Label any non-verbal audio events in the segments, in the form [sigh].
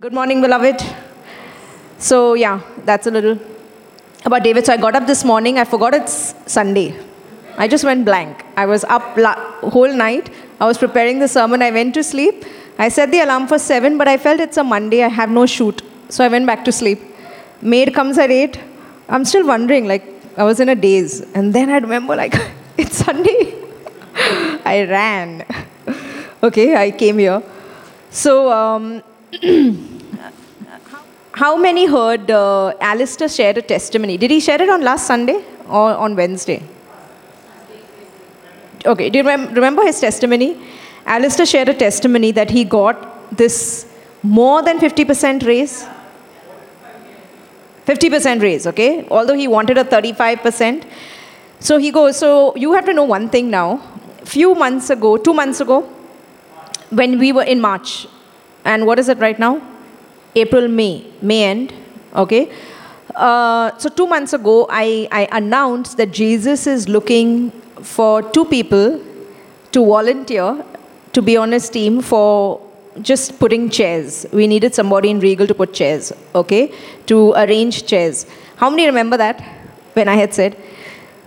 Good morning, beloved. So, yeah, that's a little about David. So, I got up this morning. I forgot it's Sunday. I just went blank. I was up la- whole night. I was preparing the sermon. I went to sleep. I set the alarm for 7, but I felt it's a Monday. I have no shoot. So, I went back to sleep. Maid comes at 8. I'm still wondering, like, I was in a daze. And then I remember, like, [laughs] it's Sunday. [laughs] I ran. [laughs] okay, I came here. So, um, how many heard uh, Alistair shared a testimony? Did he share it on last Sunday or on Wednesday? Okay, do you remem- remember his testimony? Alistair shared a testimony that he got this more than 50% raise. 50% raise, okay? Although he wanted a 35%. So he goes, so you have to know one thing now. Few months ago, two months ago, when we were in March, and what is it right now? April, May, May end, okay? Uh, so two months ago, I, I announced that Jesus is looking for two people to volunteer to be on his team for just putting chairs. We needed somebody in Regal to put chairs, okay? To arrange chairs. How many remember that when I had said?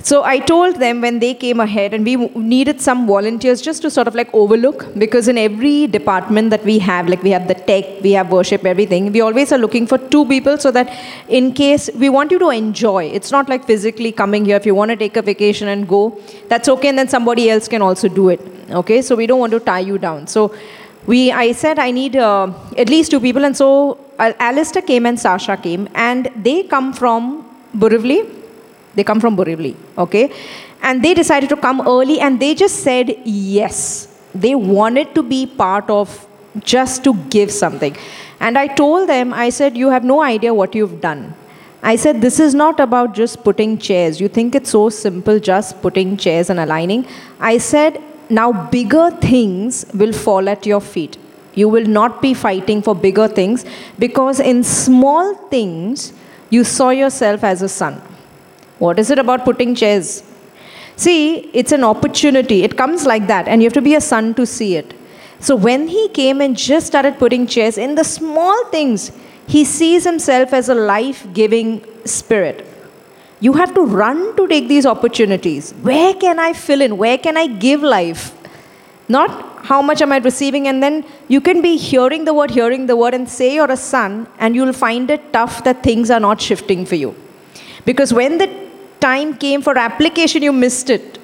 So I told them when they came ahead, and we needed some volunteers just to sort of like overlook, because in every department that we have, like we have the tech, we have worship, everything, we always are looking for two people so that in case we want you to enjoy, it's not like physically coming here. If you want to take a vacation and go, that's okay, and then somebody else can also do it. Okay, so we don't want to tie you down. So we, I said I need uh, at least two people, and so uh, Alistair came and Sasha came, and they come from Borivali they come from Borivali, okay? And they decided to come early and they just said yes. They wanted to be part of just to give something. And I told them, I said, You have no idea what you've done. I said, This is not about just putting chairs. You think it's so simple, just putting chairs and aligning. I said, Now bigger things will fall at your feet. You will not be fighting for bigger things because in small things, you saw yourself as a son. What is it about putting chairs? See, it's an opportunity. It comes like that, and you have to be a son to see it. So when he came and just started putting chairs in the small things, he sees himself as a life giving spirit. You have to run to take these opportunities. Where can I fill in? Where can I give life? Not how much am I receiving, and then you can be hearing the word, hearing the word, and say you're a son, and you'll find it tough that things are not shifting for you. Because when the time came for application, you missed it.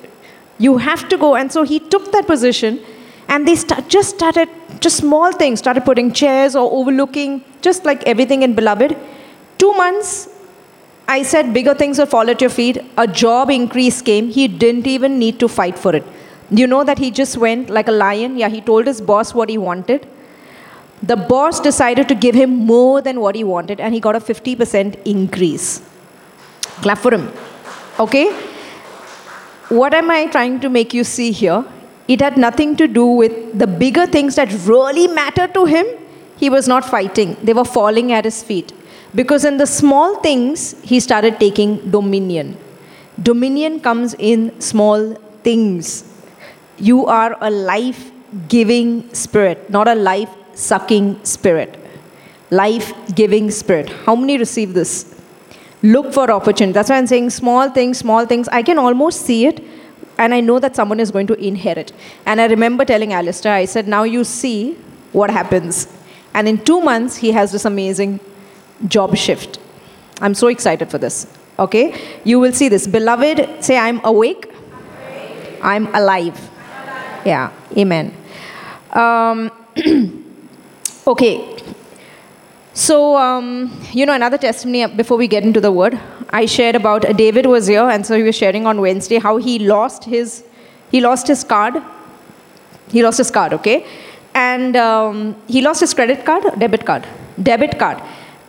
You have to go. And so he took that position and they start, just started, just small things, started putting chairs or overlooking, just like everything in Beloved. Two months, I said bigger things will fall at your feet. A job increase came. He didn't even need to fight for it. You know that he just went like a lion? Yeah, he told his boss what he wanted. The boss decided to give him more than what he wanted, and he got a 50% increase. Clap for him. Okay? What am I trying to make you see here? It had nothing to do with the bigger things that really matter to him. He was not fighting, they were falling at his feet. Because in the small things, he started taking dominion. Dominion comes in small things. You are a life giving spirit, not a life sucking spirit. Life giving spirit. How many receive this? Look for opportunity. That's why I'm saying small things, small things. I can almost see it, and I know that someone is going to inherit. And I remember telling Alistair, I said, now you see what happens. And in two months, he has this amazing job shift. I'm so excited for this. Okay? You will see this. Beloved, say, I'm awake. I'm alive. Yeah. Amen. Um, [clears throat] okay. So, um, you know, another testimony before we get into the word, I shared about uh, David was here, and so he was sharing on Wednesday how he lost his he lost his card. He lost his card, okay, and um, he lost his credit card, debit card, debit card,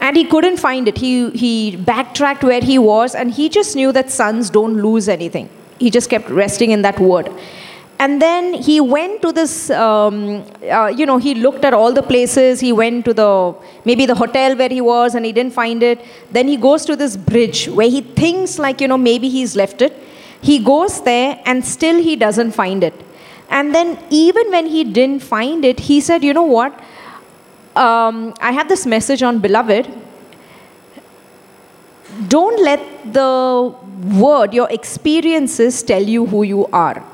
and he couldn't find it. He he backtracked where he was, and he just knew that sons don't lose anything. He just kept resting in that word. And then he went to this, um, uh, you know, he looked at all the places. He went to the, maybe the hotel where he was and he didn't find it. Then he goes to this bridge where he thinks like, you know, maybe he's left it. He goes there and still he doesn't find it. And then even when he didn't find it, he said, you know what? um, I have this message on beloved. Don't let the word, your experiences, tell you who you are.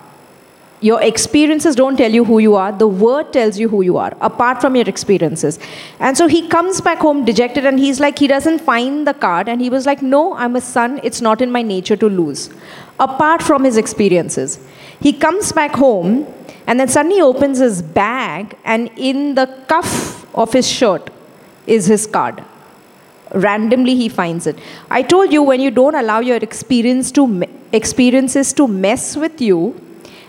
Your experiences don't tell you who you are. The word tells you who you are, apart from your experiences. And so he comes back home dejected and he's like, he doesn't find the card. And he was like, no, I'm a son. It's not in my nature to lose, apart from his experiences. He comes back home and then suddenly opens his bag, and in the cuff of his shirt is his card. Randomly, he finds it. I told you when you don't allow your experience to, experiences to mess with you,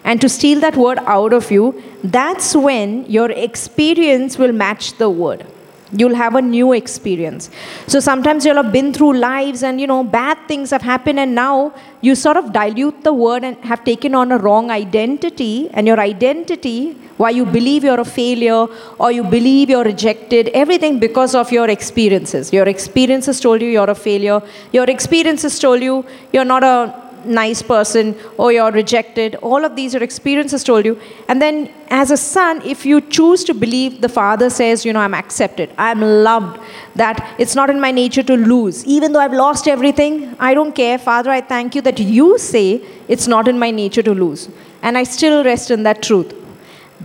and to steal that word out of you, that's when your experience will match the word. You'll have a new experience. So sometimes you'll have been through lives and you know bad things have happened, and now you sort of dilute the word and have taken on a wrong identity, and your identity, why you believe you're a failure or you believe you're rejected, everything because of your experiences. Your experiences told you you're a failure. Your experiences told you you're not a nice person or you're rejected. All of these your experiences told you. And then as a son, if you choose to believe the father says, you know, I'm accepted, I'm loved, that it's not in my nature to lose. Even though I've lost everything, I don't care. Father, I thank you that you say it's not in my nature to lose. And I still rest in that truth.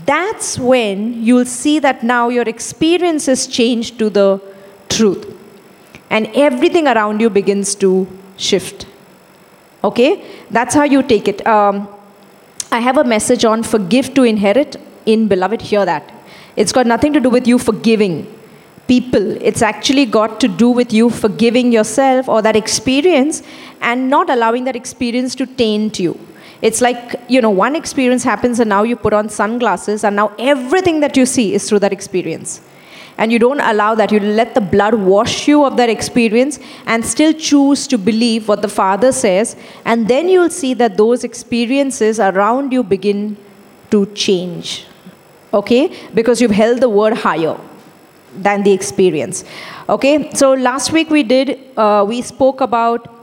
That's when you'll see that now your experiences change to the truth. And everything around you begins to shift. Okay? That's how you take it. Um, I have a message on forgive to inherit in Beloved. Hear that. It's got nothing to do with you forgiving people. It's actually got to do with you forgiving yourself or that experience and not allowing that experience to taint you. It's like, you know, one experience happens and now you put on sunglasses and now everything that you see is through that experience and you don't allow that. You let the blood wash you of that experience and still choose to believe what the Father says. And then you'll see that those experiences around you begin to change. Okay? Because you've held the word higher than the experience. Okay? So last week we did, uh, we spoke about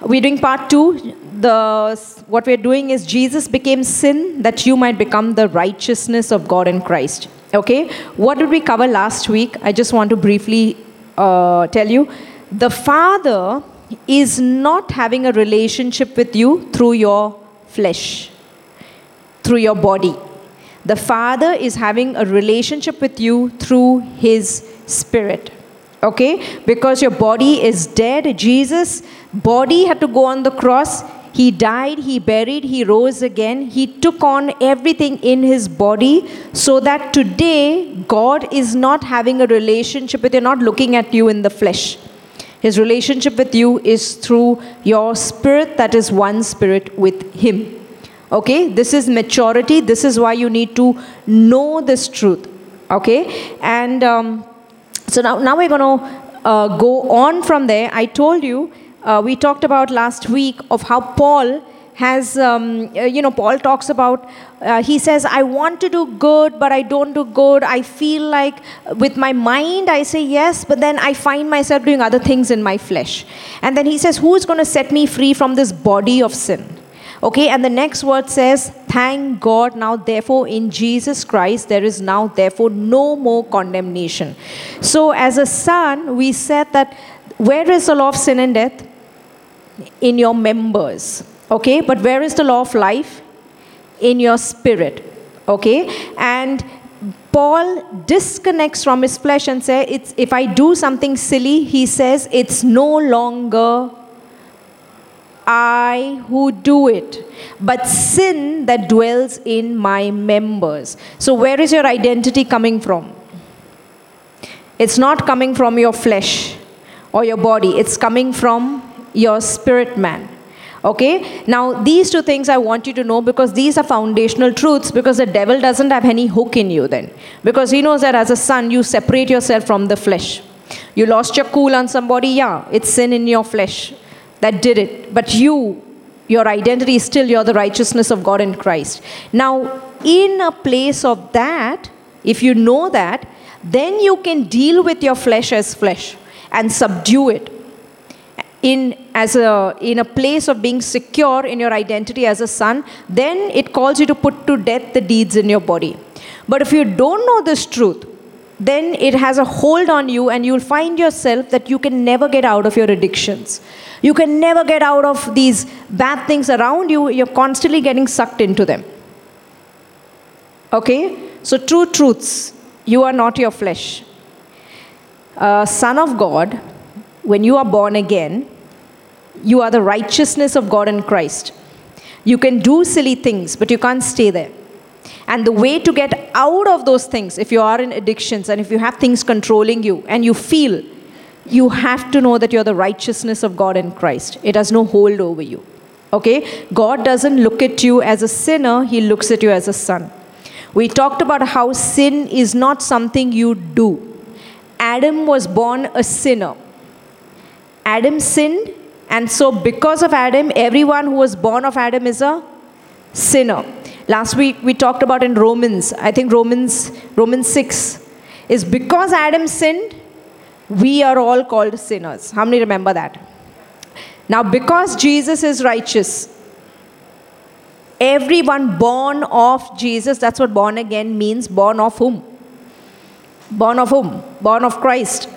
we're doing part two. The, what we're doing is Jesus became sin that you might become the righteousness of God in Christ. Okay? What did we cover last week? I just want to briefly uh, tell you. The Father is not having a relationship with you through your flesh, through your body. The Father is having a relationship with you through His Spirit. Okay? Because your body is dead. Jesus' body had to go on the cross he died, he buried, he rose again. He took on everything in his body so that today God is not having a relationship with you, not looking at you in the flesh. His relationship with you is through your spirit, that is one spirit with him. Okay, this is maturity. This is why you need to know this truth. Okay, and um, so now, now we're going to uh, go on from there. I told you uh, we talked about last week of how Paul has, um, uh, you know, Paul talks about, uh, he says, I want to do good, but I don't do good. I feel like with my mind I say yes, but then I find myself doing other things in my flesh. And then he says, Who's going to set me free from this body of sin? Okay, and the next word says, Thank God, now therefore in Jesus Christ there is now therefore no more condemnation. So, as a son, we said that where is the law of sin and death? In your members. Okay? But where is the law of life? In your spirit. Okay? And Paul disconnects from his flesh and says, it's, if I do something silly, he says, it's no longer I who do it, but sin that dwells in my members. So, where is your identity coming from? It's not coming from your flesh or your body, it's coming from your spirit man. Okay? Now, these two things I want you to know because these are foundational truths because the devil doesn't have any hook in you then. Because he knows that as a son, you separate yourself from the flesh. You lost your cool on somebody, yeah, it's sin in your flesh that did it. But you, your identity is still you're the righteousness of God in Christ. Now, in a place of that, if you know that, then you can deal with your flesh as flesh and subdue it in as a in a place of being secure in your identity as a son then it calls you to put to death the deeds in your body but if you don't know this truth then it has a hold on you, and you'll find yourself that you can never get out of your addictions. You can never get out of these bad things around you. You're constantly getting sucked into them. Okay? So, true truths you are not your flesh. A son of God, when you are born again, you are the righteousness of God in Christ. You can do silly things, but you can't stay there. And the way to get out of those things, if you are in addictions and if you have things controlling you and you feel, you have to know that you're the righteousness of God in Christ. It has no hold over you. Okay? God doesn't look at you as a sinner, He looks at you as a son. We talked about how sin is not something you do. Adam was born a sinner. Adam sinned, and so because of Adam, everyone who was born of Adam is a sinner. Last week we talked about in Romans, I think Romans Romans 6 is because Adam sinned, we are all called sinners. How many remember that? Now because Jesus is righteous, everyone born of Jesus, that's what born again means, born of whom? Born of whom? Born of Christ.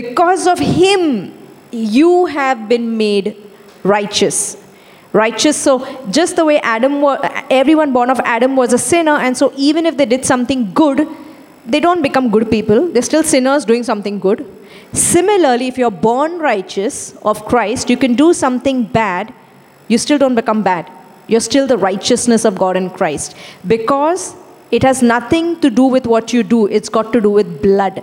Because of him, you have been made righteous righteous. So, just the way Adam, was, everyone born of Adam was a sinner, and so even if they did something good, they don't become good people. They're still sinners doing something good. Similarly, if you're born righteous of Christ, you can do something bad, you still don't become bad. You're still the righteousness of God in Christ. Because it has nothing to do with what you do, it's got to do with blood.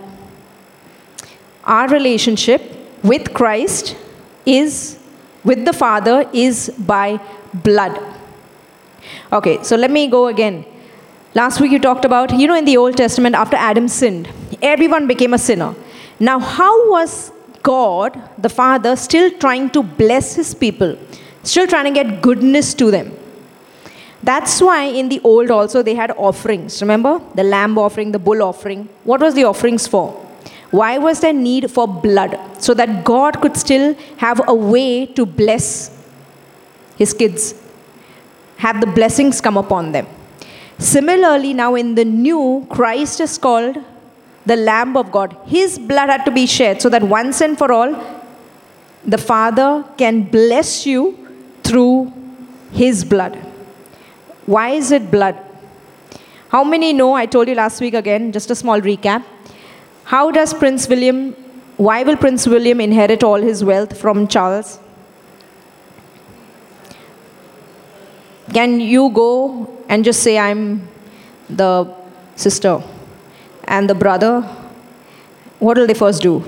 Our relationship with Christ is with the Father is by blood. Okay, so let me go again. Last week you talked about, you know, in the Old Testament, after Adam sinned, everyone became a sinner. Now, how was God, the Father, still trying to bless his people, still trying to get goodness to them? That's why in the old also they had offerings. Remember? The lamb offering, the bull offering. What was the offerings for? Why was there need for blood? So that God could still have a way to bless his kids, have the blessings come upon them. Similarly, now in the new, Christ is called the Lamb of God. His blood had to be shed so that once and for all, the Father can bless you through His blood. Why is it blood? How many know? I told you last week again, just a small recap. How does Prince William, why will Prince William inherit all his wealth from Charles? Can you go and just say, I'm the sister and the brother? What will they first do?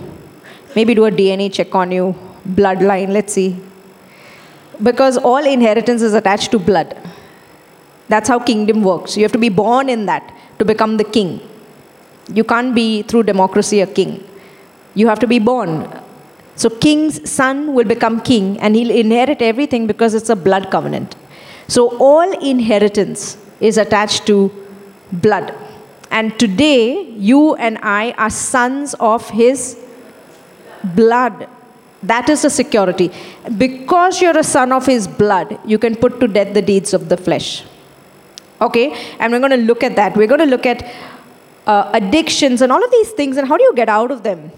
Maybe do a DNA check on you, bloodline, let's see. Because all inheritance is attached to blood. That's how kingdom works. You have to be born in that to become the king. You can't be through democracy a king. You have to be born. So, king's son will become king and he'll inherit everything because it's a blood covenant. So, all inheritance is attached to blood. And today, you and I are sons of his blood. That is the security. Because you're a son of his blood, you can put to death the deeds of the flesh. Okay? And we're going to look at that. We're going to look at uh, addictions and all of these things, and how do you get out of them?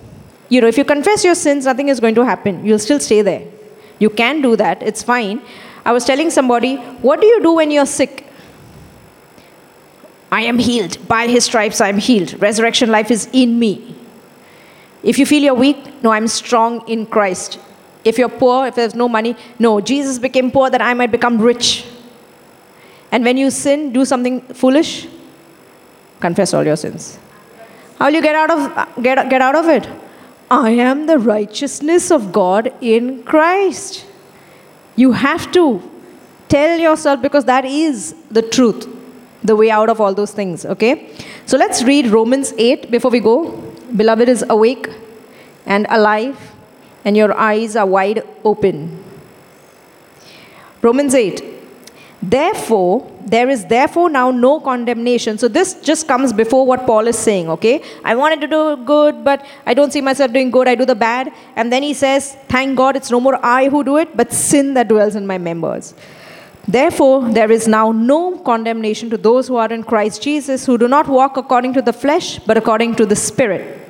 You know, if you confess your sins, nothing is going to happen. You'll still stay there. You can do that, it's fine. I was telling somebody, what do you do when you're sick? I am healed. By his stripes, I am healed. Resurrection life is in me. If you feel you're weak, no, I'm strong in Christ. If you're poor, if there's no money, no, Jesus became poor that I might become rich. And when you sin, do something foolish, confess all your sins. How will you get out of, get, get out of it? I am the righteousness of God in Christ. You have to tell yourself because that is the truth, the way out of all those things, okay? So let's read Romans 8 before we go. Beloved is awake and alive, and your eyes are wide open. Romans 8. Therefore, there is therefore now no condemnation. So this just comes before what Paul is saying, okay? I wanted to do good, but I don't see myself doing good. I do the bad. And then he says, Thank God it's no more I who do it, but sin that dwells in my members. Therefore, there is now no condemnation to those who are in Christ Jesus, who do not walk according to the flesh, but according to the Spirit.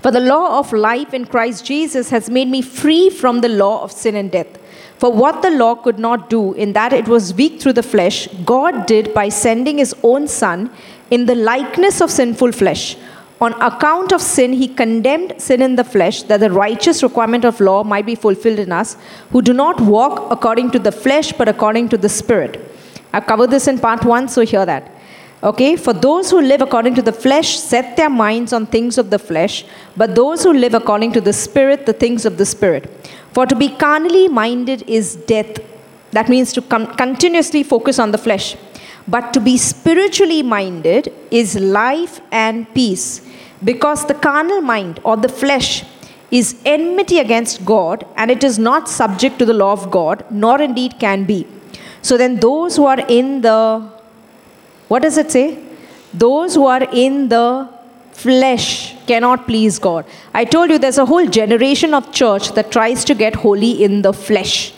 For the law of life in Christ Jesus has made me free from the law of sin and death. For what the law could not do, in that it was weak through the flesh, God did by sending his own Son in the likeness of sinful flesh. On account of sin, he condemned sin in the flesh, that the righteous requirement of law might be fulfilled in us, who do not walk according to the flesh, but according to the Spirit. I've covered this in part one, so hear that. Okay, for those who live according to the flesh set their minds on things of the flesh, but those who live according to the Spirit, the things of the Spirit. For to be carnally minded is death. That means to com- continuously focus on the flesh. But to be spiritually minded is life and peace, because the carnal mind or the flesh is enmity against God, and it is not subject to the law of God, nor indeed can be. So then, those who are in the what does it say? Those who are in the flesh cannot please God. I told you there's a whole generation of church that tries to get holy in the flesh.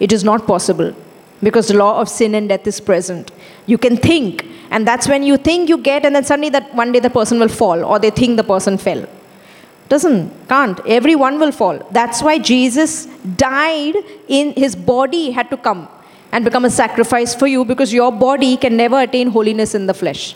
It is not possible because the law of sin and death is present. You can think, and that's when you think you get, and then suddenly that one day the person will fall, or they think the person fell. Doesn't, can't. Everyone will fall. That's why Jesus died in his body had to come and become a sacrifice for you because your body can never attain holiness in the flesh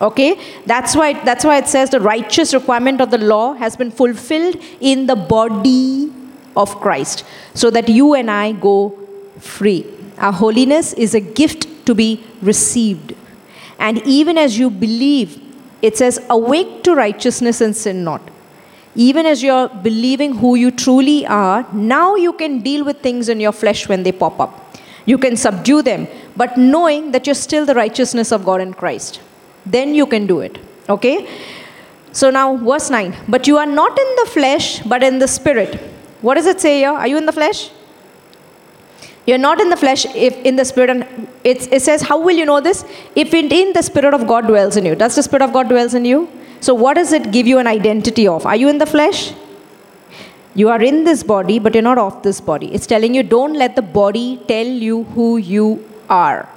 okay? That's why that's why it says the righteous requirement of the law has been fulfilled in the body of Christ so that you and I go free. Our holiness is a gift to be received. And even as you believe it says awake to righteousness and sin not. Even as you're believing who you truly are now you can deal with things in your flesh when they pop up. You can subdue them, but knowing that you're still the righteousness of God in Christ. Then you can do it. Okay? So now, verse 9. But you are not in the flesh, but in the spirit. What does it say here? Are you in the flesh? You're not in the flesh, if in the spirit. And it, says, How will you know this? If in the spirit of God dwells in you. Does the spirit of God dwells in you? So, what does it give you an identity of? Are you in the flesh? You are in this body, but you're not of this body. It's telling you don't let the body tell you who you are.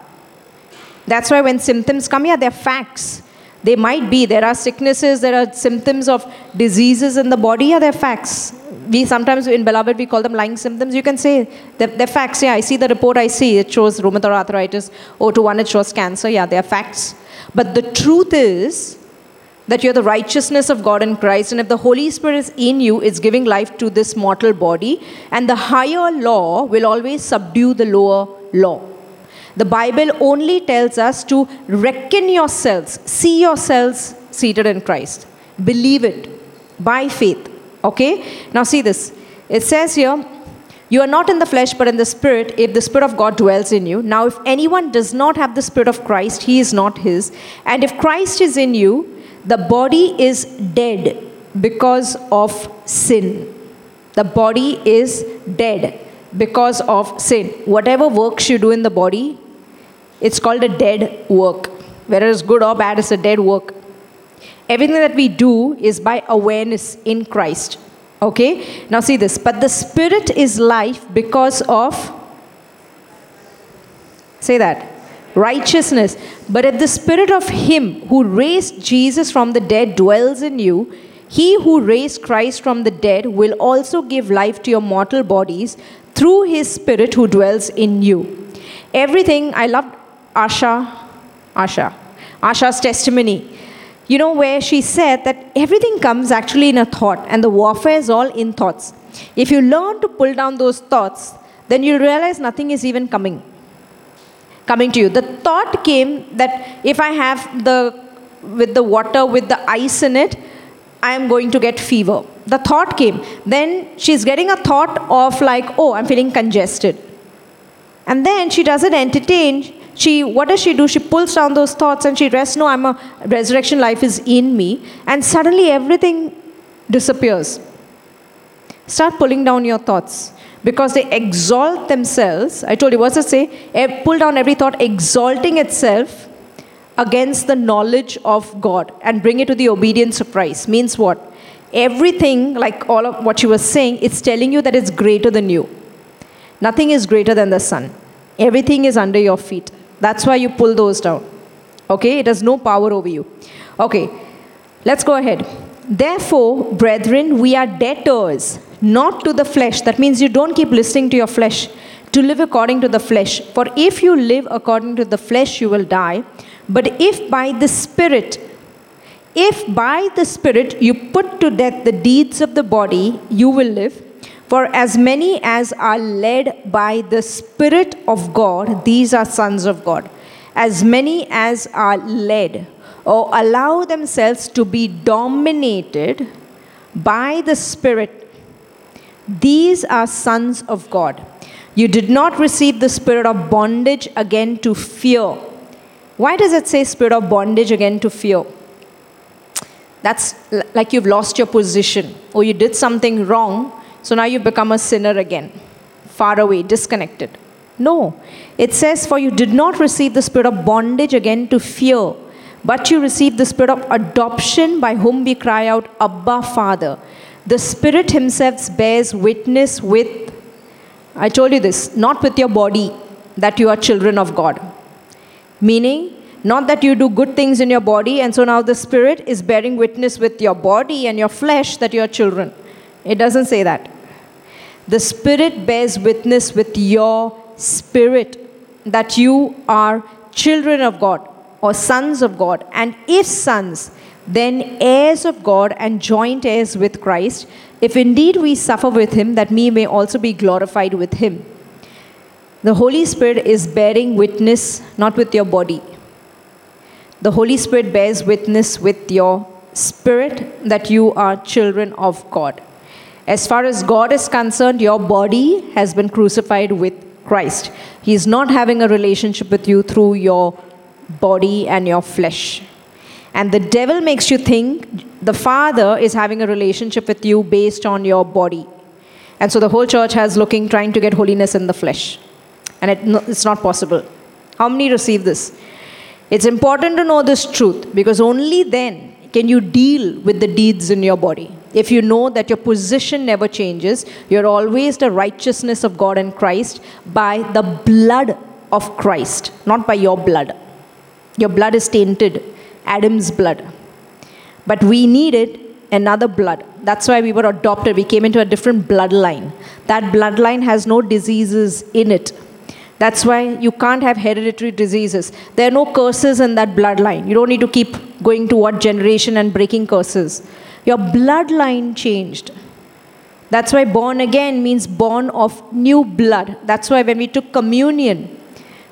That's why when symptoms come, yeah, they're facts. They might be. There are sicknesses, there are symptoms of diseases in the body, yeah, they're facts. We sometimes in Beloved we call them lying symptoms. You can say they're, they're facts. Yeah, I see the report. I see it shows rheumatoid arthritis. Or to one it shows cancer. Yeah, they're facts. But the truth is that you're the righteousness of God in Christ. And if the Holy Spirit is in you, it's giving life to this mortal body. And the higher law will always subdue the lower law. The Bible only tells us to reckon yourselves, see yourselves seated in Christ. Believe it by faith. Okay? Now, see this. It says here, you are not in the flesh, but in the Spirit, if the Spirit of God dwells in you. Now, if anyone does not have the Spirit of Christ, he is not his. And if Christ is in you, the body is dead because of sin. The body is dead because of sin. Whatever works you do in the body, it's called a dead work. Whether it's good or bad, it's a dead work. Everything that we do is by awareness in Christ. Okay? Now see this. But the Spirit is life because of. Say that righteousness. But if the spirit of him who raised Jesus from the dead dwells in you, he who raised Christ from the dead will also give life to your mortal bodies through his spirit who dwells in you. Everything, I love Asha, Asha, Asha's testimony. You know, where she said that everything comes actually in a thought, and the warfare is all in thoughts. If you learn to pull down those thoughts, then you'll realize nothing is even coming coming to you. The thought came that if I have the with the water with the ice in it, I am going to get fever. The thought came. Then she's getting a thought of like, oh, I'm feeling congested. And then she doesn't entertain. She what does she do? She pulls down those thoughts and she rests. No, I'm a resurrection life is in me. And suddenly everything disappears. Start pulling down your thoughts because they exalt themselves. I told you, what's it say? Pull down every thought, exalting itself against the knowledge of God and bring it to the obedience of Christ. Means what? Everything, like all of what she was saying, it's telling you that it's greater than you. Nothing is greater than the Son. Everything is under your feet. That's why you pull those down. Okay? It has no power over you. Okay, let's go ahead. Therefore, brethren, we are debtors, not to the flesh. That means you don't keep listening to your flesh, to live according to the flesh. For if you live according to the flesh, you will die. But if by the Spirit, if by the Spirit you put to death the deeds of the body, you will live. For as many as are led by the Spirit of God, these are sons of God. As many as are led or allow themselves to be dominated by the Spirit, these are sons of God. You did not receive the spirit of bondage again to fear. Why does it say spirit of bondage again to fear? That's like you've lost your position or you did something wrong, so now you've become a sinner again, far away, disconnected. No. It says, For you did not receive the spirit of bondage again to fear, but you received the spirit of adoption by whom we cry out, Abba, Father. The Spirit Himself bears witness with, I told you this, not with your body, that you are children of God. Meaning, not that you do good things in your body, and so now the Spirit is bearing witness with your body and your flesh that you are children. It doesn't say that. The Spirit bears witness with your spirit that you are children of God or sons of God. And if sons, then heirs of God and joint heirs with Christ, if indeed we suffer with him, that we may also be glorified with him. The Holy Spirit is bearing witness not with your body. The Holy Spirit bears witness with your spirit that you are children of God. As far as God is concerned, your body has been crucified with Christ. He is not having a relationship with you through your body and your flesh. And the devil makes you think the Father is having a relationship with you based on your body. And so the whole church has looking, trying to get holiness in the flesh. And it, it's not possible. How many receive this? It's important to know this truth because only then can you deal with the deeds in your body. If you know that your position never changes, you're always the righteousness of God in Christ by the blood of Christ, not by your blood. Your blood is tainted, Adam's blood. But we needed another blood. That's why we were adopted. We came into a different bloodline. That bloodline has no diseases in it. That's why you can't have hereditary diseases. There are no curses in that bloodline. You don't need to keep going to what generation and breaking curses. Your bloodline changed. That's why born again means born of new blood. That's why when we took communion,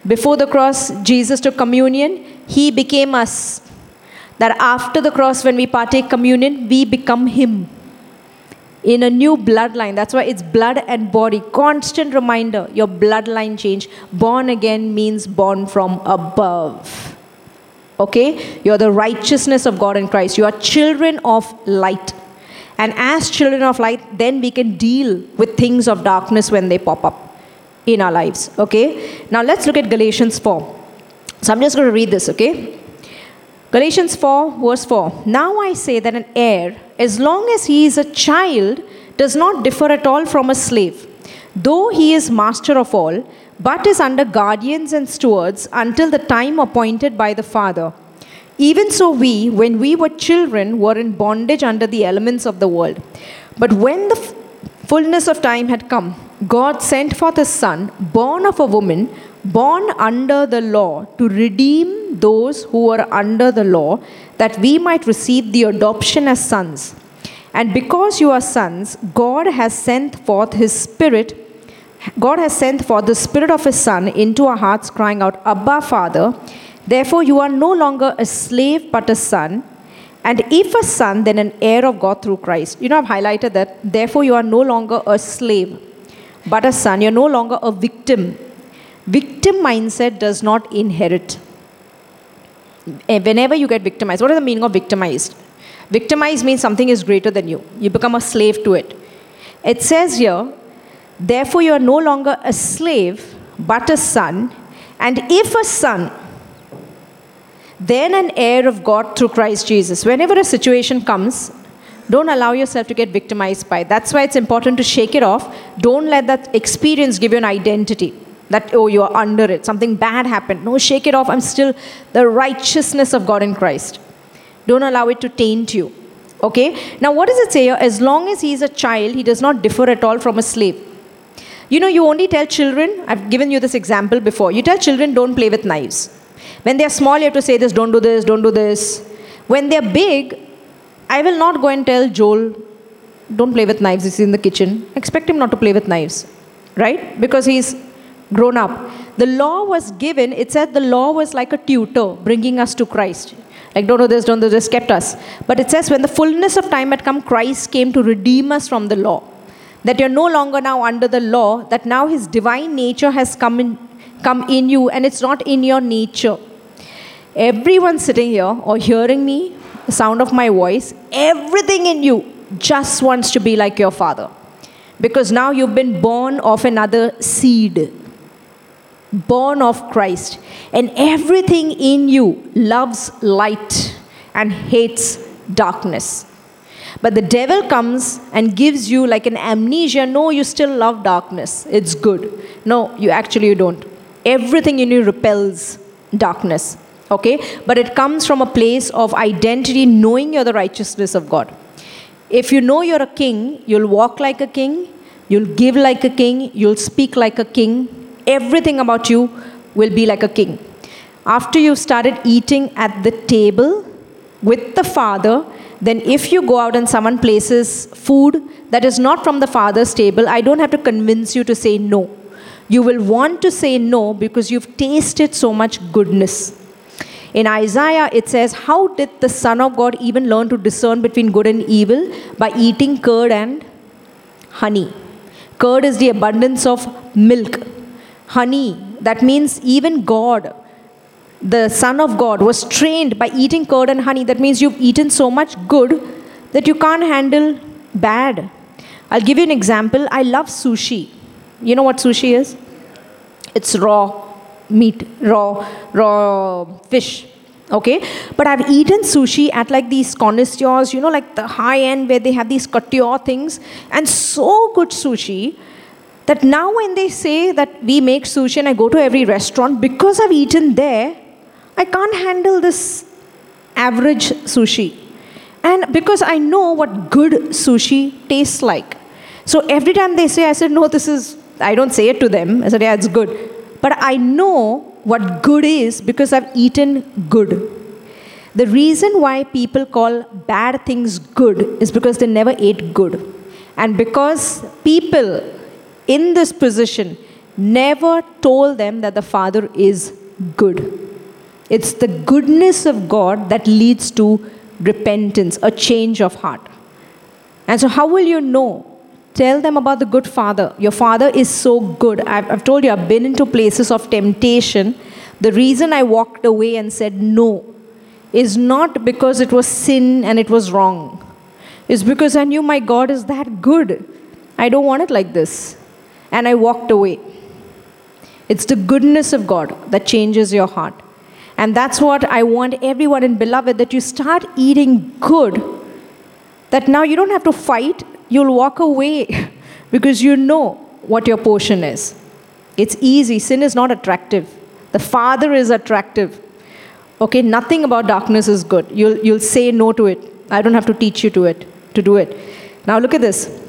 before the cross, Jesus took communion, he became us. That after the cross, when we partake communion, we become him in a new bloodline. That's why it's blood and body. Constant reminder your bloodline change. Born again means born from above. Okay? You're the righteousness of God in Christ. You are children of light. And as children of light, then we can deal with things of darkness when they pop up in our lives. Okay? Now let's look at Galatians 4. So I'm just going to read this, okay? Galatians 4, verse 4. Now I say that an heir, as long as he is a child, does not differ at all from a slave, though he is master of all, but is under guardians and stewards until the time appointed by the Father. Even so, we, when we were children, were in bondage under the elements of the world. But when the fullness of time had come, God sent forth His Son, born of a woman, born under the law, to redeem those who were under the law, that we might receive the adoption as sons. And because you are sons, God has sent forth His Spirit God has sent forth the Spirit of His Son into our hearts, crying out, Abba, Father. Therefore, you are no longer a slave, but a son. And if a son, then an heir of God through Christ. You know, I've highlighted that. Therefore, you are no longer a slave, but a son. You're no longer a victim. Victim mindset does not inherit. Eh, whenever you get victimized, what is the meaning of victimized? Victimized means something is greater than you. You become a slave to it. It says here, Therefore, you are no longer a slave, but a son. And if a son, then an heir of God through Christ Jesus. Whenever a situation comes, don't allow yourself to get victimized by it. That's why it's important to shake it off. Don't let that experience give you an identity. that, oh, you are under it. Something bad happened. No, shake it off. I'm still the righteousness of God in Christ. Don't allow it to taint you. Okay? Now, what does it say here? As long as he is a child, he does not differ at all from a slave. You know, you only tell children, I've given you this example before. You tell children, don't play with knives. When they're small, you have to say this, don't do this, don't do this. When they're big, I will not go and tell Joel, don't play with knives, he's in the kitchen. Expect him not to play with knives, right? Because he's grown up. The law was given, it said the law was like a tutor bringing us to Christ. Like, don't do this, don't do this, kept us. But it says, when the fullness of time had come, Christ came to redeem us from the law. That you're no longer now under the law, that now his divine nature has come in, come in you, and it's not in your nature. Everyone sitting here or hearing me, the sound of my voice, everything in you just wants to be like your father. Because now you've been born of another seed born of Christ, and everything in you loves light and hates darkness. But the devil comes and gives you like an amnesia. No, you still love darkness. It's good. No, you actually you don't. Everything in you repels darkness. Okay? But it comes from a place of identity, knowing you're the righteousness of God. If you know you're a king, you'll walk like a king, you'll give like a king, you'll speak like a king, everything about you will be like a king. After you've started eating at the table with the Father, then if you go out and someone places food that is not from the Father's table, I don't have to convince you to say no. You will want to say no because you've tasted so much goodness. In Isaiah, it says, How did the Son of God even learn to discern between good and evil? By eating curd and honey. Curd is the abundance of milk honey. That means even God, the Son of God, was trained by eating curd and honey. That means you've eaten so much good that you can't handle bad. I'll give you an example. I love sushi. You know what sushi is? It's raw meat, raw, raw fish. Okay, but I've eaten sushi at like these connoisseurs, you know, like the high end where they have these couture things, and so good sushi that now when they say that we make sushi and I go to every restaurant, because I've eaten there, I can't handle this average sushi. And because I know what good sushi tastes like. So every time they say, I said, no, this is, I don't say it to them. I said, yeah, it's good. But I know what good is because I've eaten good. The reason why people call bad things good is because they never ate good. And because people in this position never told them that the Father is good. It's the goodness of God that leads to repentance, a change of heart. And so, how will you know? Tell them about the good Father. Your Father is so good. I've, I've told you, I've been into places of temptation. The reason I walked away and said no is not because it was sin and it was wrong. It's because I knew my God is that good. I don't want it like this and I walked away. It's the goodness of God that changes your heart. And that's what I want everyone in beloved that you start eating good. That now you don't have to fight, you'll walk away [laughs] because you know what your portion is. It's easy. Sin is not attractive. The Father is attractive. Okay, nothing about darkness is good. You'll, you'll say no to it. I don't have to teach you to it, to do it. Now look at this.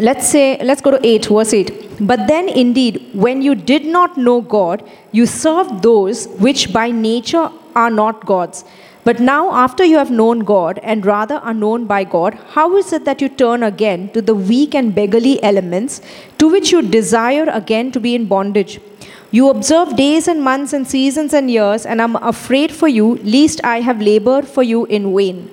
Let's say, let's go to 8, verse 8. But then indeed, when you did not know God, you served those which by nature are not gods. But now, after you have known God, and rather are known by God, how is it that you turn again to the weak and beggarly elements to which you desire again to be in bondage? You observe days and months and seasons and years, and I'm afraid for you, lest I have labored for you in vain.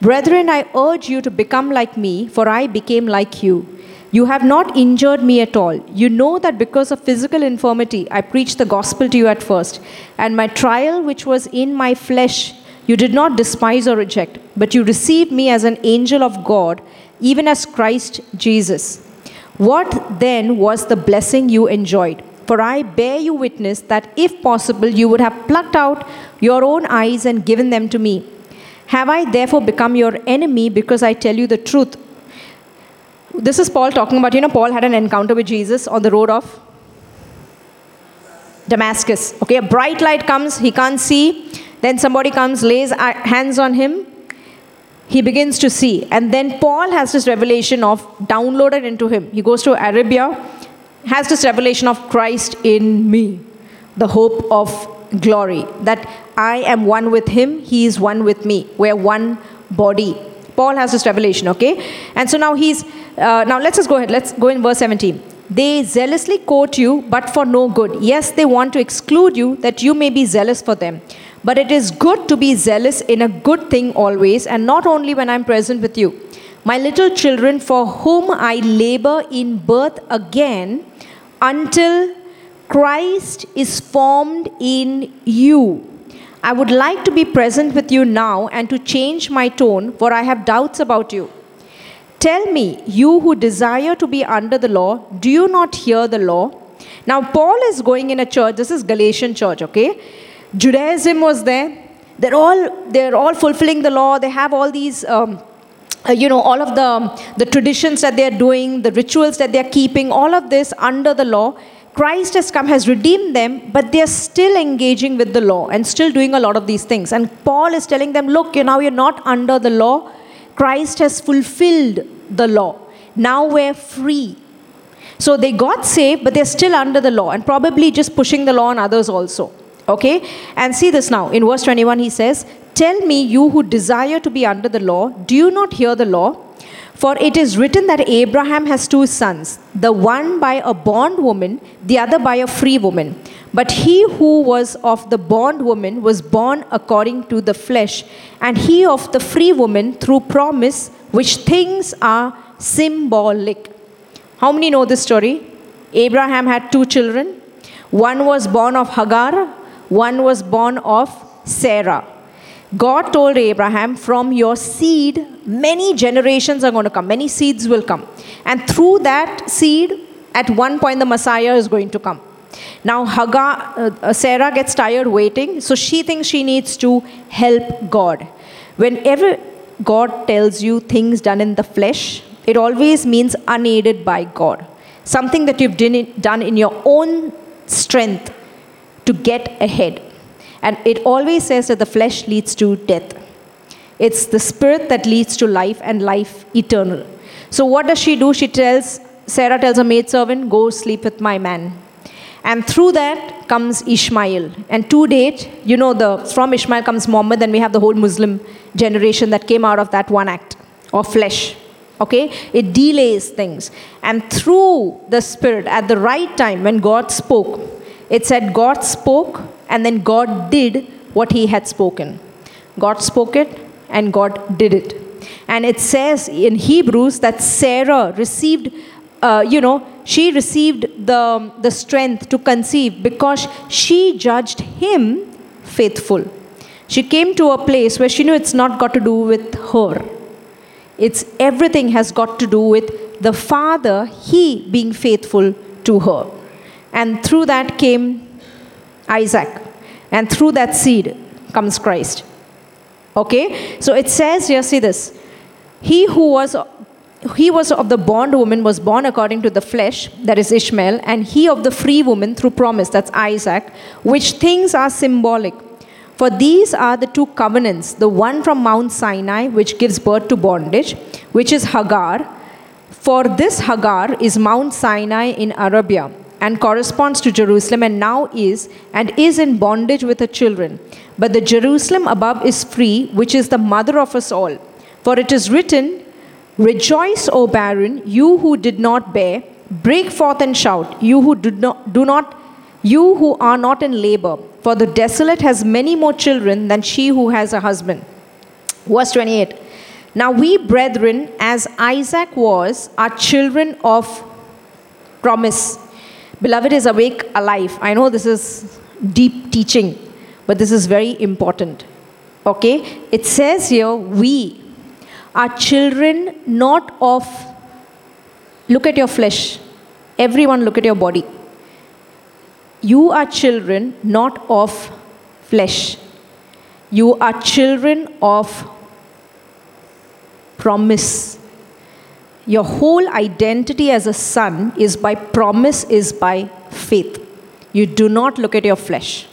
Brethren, I urge you to become like me, for I became like you. You have not injured me at all. You know that because of physical infirmity, I preached the gospel to you at first. And my trial, which was in my flesh, you did not despise or reject, but you received me as an angel of God, even as Christ Jesus. What then was the blessing you enjoyed? For I bear you witness that if possible, you would have plucked out your own eyes and given them to me. Have I therefore become your enemy because I tell you the truth? This is Paul talking about, you know, Paul had an encounter with Jesus on the road of Damascus. Okay, a bright light comes, he can't see. Then somebody comes, lays hands on him, he begins to see. And then Paul has this revelation of downloaded into him. He goes to Arabia, has this revelation of Christ in me, the hope of glory. That I am one with him, he is one with me. We're one body. Paul has this revelation, okay? And so now he's, uh, now let's just go ahead. Let's go in verse 17. They zealously quote you, but for no good. Yes, they want to exclude you, that you may be zealous for them. But it is good to be zealous in a good thing always, and not only when I'm present with you. My little children, for whom I labor in birth again, until Christ is formed in you. I would like to be present with you now and to change my tone, for I have doubts about you. Tell me, you who desire to be under the law, do you not hear the law? Now, Paul is going in a church, this is Galatian church, okay? Judaism was there. They're all, they're all fulfilling the law. They have all these, um, uh, you know, all of the, the traditions that they're doing, the rituals that they're keeping, all of this under the law. Christ has come, has redeemed them, but they're still engaging with the law and still doing a lot of these things. And Paul is telling them, look, you now you're not under the law. Christ has fulfilled the law. Now we're free. So they got saved, but they're still under the law and probably just pushing the law on others also. Okay? And see this now. In verse 21, he says, Tell me, you who desire to be under the law, do you not hear the law? For it is written that Abraham has two sons, the one by a bondwoman, the other by a free woman. But he who was of the bondwoman was born according to the flesh, and he of the free woman through promise, which things are symbolic. How many know this story? Abraham had two children. One was born of Hagar, one was born of Sarah. God told Abraham, From your seed, many generations are going to come, many seeds will come. And through that seed, at one point, the Messiah is going to come. Now, Hagar, uh, uh, Sarah gets tired waiting, so she thinks she needs to help God. Whenever God tells you things done in the flesh, it always means unaided by God. Something that you've done in your own strength to get ahead. And it always says that the flesh leads to death. It's the spirit that leads to life and life eternal. So what does she do? She tells Sarah tells her maidservant, "Go sleep with my man." And through that comes Ishmael. And to date, you know, the from Ishmael comes Muhammad, and we have the whole Muslim generation that came out of that one act of flesh. Okay? It delays things. And through the Spirit, at the right time, when God spoke, it said God spoke and then God did what he had spoken. God spoke it and God did it. And it says in Hebrews that Sarah received, uh, you know, she received the, the strength to conceive because she judged him faithful. She came to a place where she knew it's not got to do with her. It's everything has got to do with the Father, He being faithful to her. And through that came Isaac. And through that seed comes Christ. Okay? So it says here, see this. He who was he was of the bondwoman was born according to the flesh, that is Ishmael, and he of the free woman through promise, that's Isaac, which things are symbolic. For these are the two covenants the one from Mount Sinai, which gives birth to bondage, which is Hagar. For this Hagar is Mount Sinai in Arabia and corresponds to Jerusalem and now is and is in bondage with her children. But the Jerusalem above is free, which is the mother of us all. For it is written, Rejoice, O barren, you who did not bear, break forth and shout, you who do not, do not you who are not in labor, for the desolate has many more children than she who has a husband. Verse 28. Now we, brethren, as Isaac was, are children of promise. Beloved is awake, alive. I know this is deep teaching, but this is very important. Okay? It says here, we are children not of, look at your flesh. Everyone, look at your body. You are children not of flesh. You are children of promise. Your whole identity as a son is by promise, is by faith. You do not look at your flesh,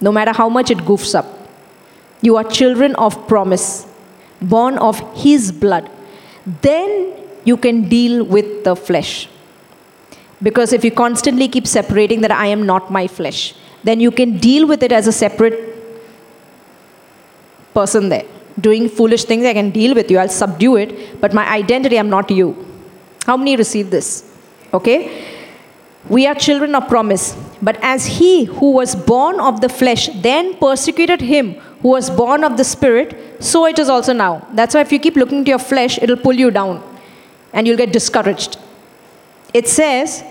no matter how much it goofs up. You are children of promise, born of His blood. Then you can deal with the flesh. Because if you constantly keep separating that I am not my flesh, then you can deal with it as a separate person there. Doing foolish things, I can deal with you, I'll subdue it, but my identity, I'm not you. How many receive this? Okay? We are children of promise. But as he who was born of the flesh then persecuted him who was born of the spirit, so it is also now. That's why if you keep looking to your flesh, it'll pull you down and you'll get discouraged. It says,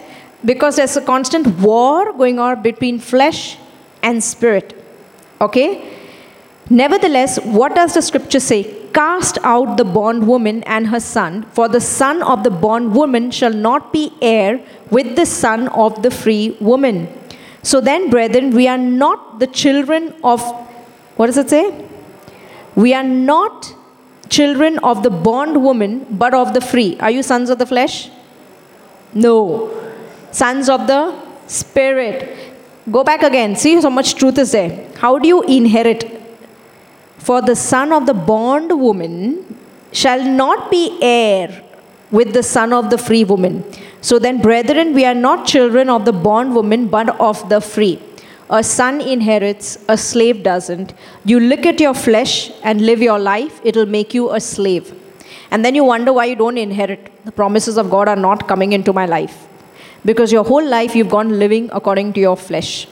because there's a constant war going on between flesh and spirit. Okay? Nevertheless, what does the scripture say? Cast out the bondwoman and her son, for the son of the bondwoman shall not be heir with the son of the free woman. So then, brethren, we are not the children of, what does it say? We are not children of the bondwoman, but of the free. Are you sons of the flesh? No. Sons of the spirit. Go back again. See how much truth is there. How do you inherit? For the son of the bondwoman shall not be heir with the son of the free woman. So then, brethren, we are not children of the bondwoman, but of the free. A son inherits, a slave doesn't. You look at your flesh and live your life, it'll make you a slave. And then you wonder why you don't inherit. The promises of God are not coming into my life. Because your whole life you've gone living according to your flesh.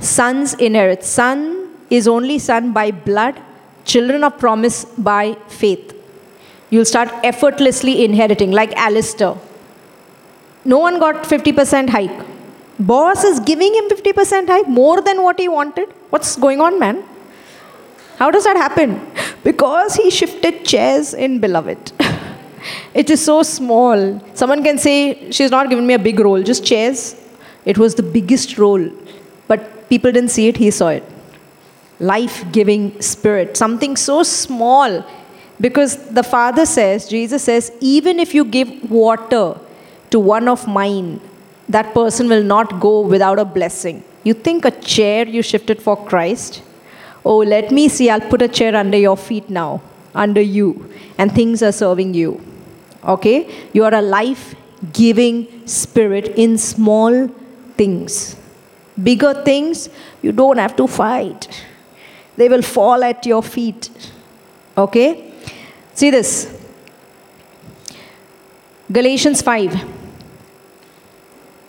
Sons inherit. Son is only son by blood, children of promise by faith. You'll start effortlessly inheriting, like Alistair. No one got 50% hike. Boss is giving him 50% hike, more than what he wanted. What's going on, man? How does that happen? Because he shifted chairs in Beloved. [laughs] it is so small. Someone can say, She's not given me a big role, just chairs. It was the biggest role. But people didn't see it, he saw it. Life giving spirit, something so small. Because the Father says, Jesus says, even if you give water to one of mine, that person will not go without a blessing. You think a chair you shifted for Christ? Oh, let me see, I'll put a chair under your feet now, under you, and things are serving you. Okay? You are a life giving spirit in small things. Bigger things, you don't have to fight, they will fall at your feet. Okay? See this Galatians 5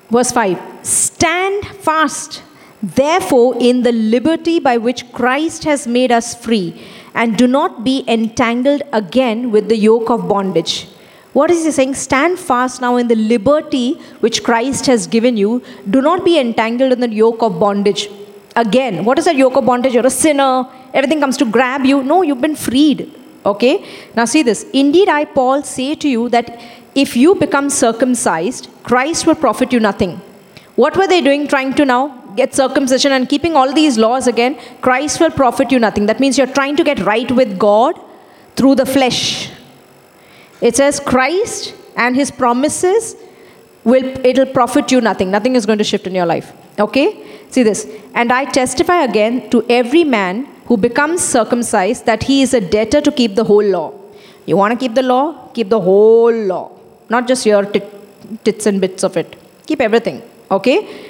Verse 5 Stand fast, therefore, in the liberty by which Christ has made us free, and do not be entangled again with the yoke of bondage. What is he saying? Stand fast now in the liberty which Christ has given you. Do not be entangled in the yoke of bondage. Again, what is that yoke of bondage? You're a sinner. Everything comes to grab you. No, you've been freed. Okay? Now, see this. Indeed, I, Paul, say to you that if you become circumcised, Christ will profit you nothing. What were they doing trying to now get circumcision and keeping all these laws again? Christ will profit you nothing. That means you're trying to get right with God through the flesh. It says Christ and his promises will it'll profit you nothing. Nothing is going to shift in your life. Okay? See this. And I testify again to every man who becomes circumcised that he is a debtor to keep the whole law. You want to keep the law? Keep the whole law not just your tits and bits of it. Keep everything, okay?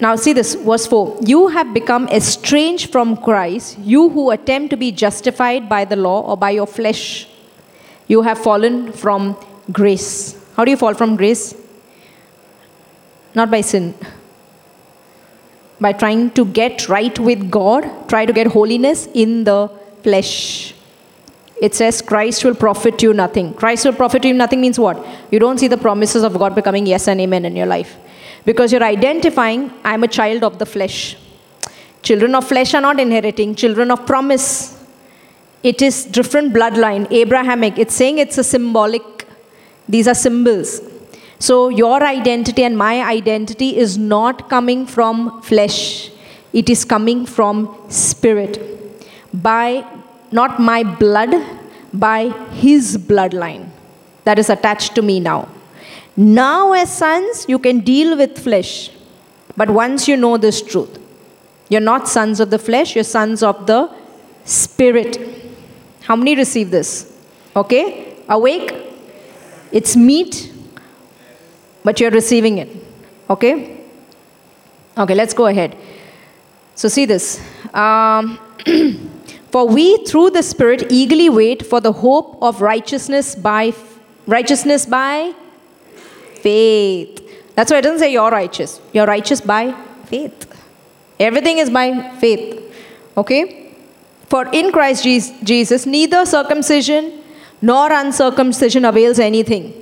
Now, see this, verse 4. You have become estranged from Christ, you who attempt to be justified by the law or by your flesh. You have fallen from grace. How do you fall from grace? Not by sin. By trying to get right with God, try to get holiness in the flesh it says Christ will profit you nothing. Christ will profit you nothing means what? You don't see the promises of God becoming yes and amen in your life. Because you're identifying, I'm a child of the flesh. Children of flesh are not inheriting, children of promise. It is different bloodline, Abrahamic. It's saying it's a symbolic, these are symbols. So your identity and my identity is not coming from flesh, it is coming from spirit. By not my blood, by his bloodline that is attached to me now. Now, as sons, you can deal with flesh. But once you know this truth, you're not sons of the flesh, you're sons of the spirit. How many receive this? Okay? Awake? It's meat, but you're receiving it. Okay? Okay, let's go ahead. So, see this. Um, [clears throat] for we, through the Spirit, eagerly wait for the hope of righteousness by righteousness by faith. That's why it doesn't say you're righteous. You're righteous by faith. Everything is by faith. Okay? For in Christ Jesus, neither circumcision nor uncircumcision avails anything.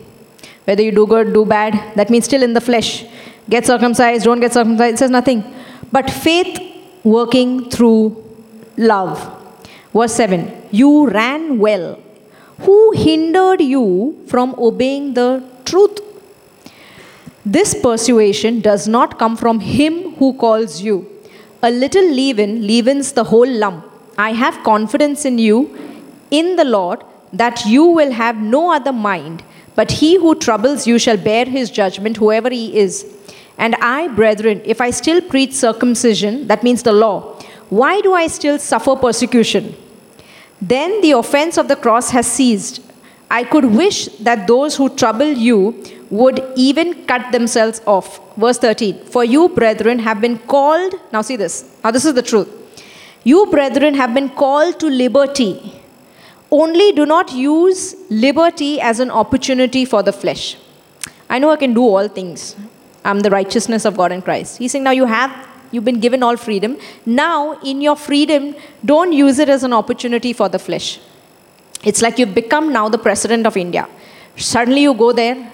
Whether you do good, do bad, that means still in the flesh. Get circumcised, don't get circumcised, it says nothing. But faith working through love. Verse 7 You ran well. Who hindered you from obeying the truth? This persuasion does not come from him who calls you. A little leaven leavens the whole lump. I have confidence in you, in the Lord, that you will have no other mind, but he who troubles you shall bear his judgment, whoever he is. And I, brethren, if I still preach circumcision, that means the law, why do I still suffer persecution? Then the offense of the cross has ceased. I could wish that those who trouble you would even cut themselves off. Verse 13 For you, brethren, have been called. Now, see this. Now, this is the truth. You, brethren, have been called to liberty. Only do not use liberty as an opportunity for the flesh. I know I can do all things. I'm the righteousness of God in Christ. He's saying, now you have, you've been given all freedom. Now, in your freedom, don't use it as an opportunity for the flesh. It's like you've become now the president of India. Suddenly you go there.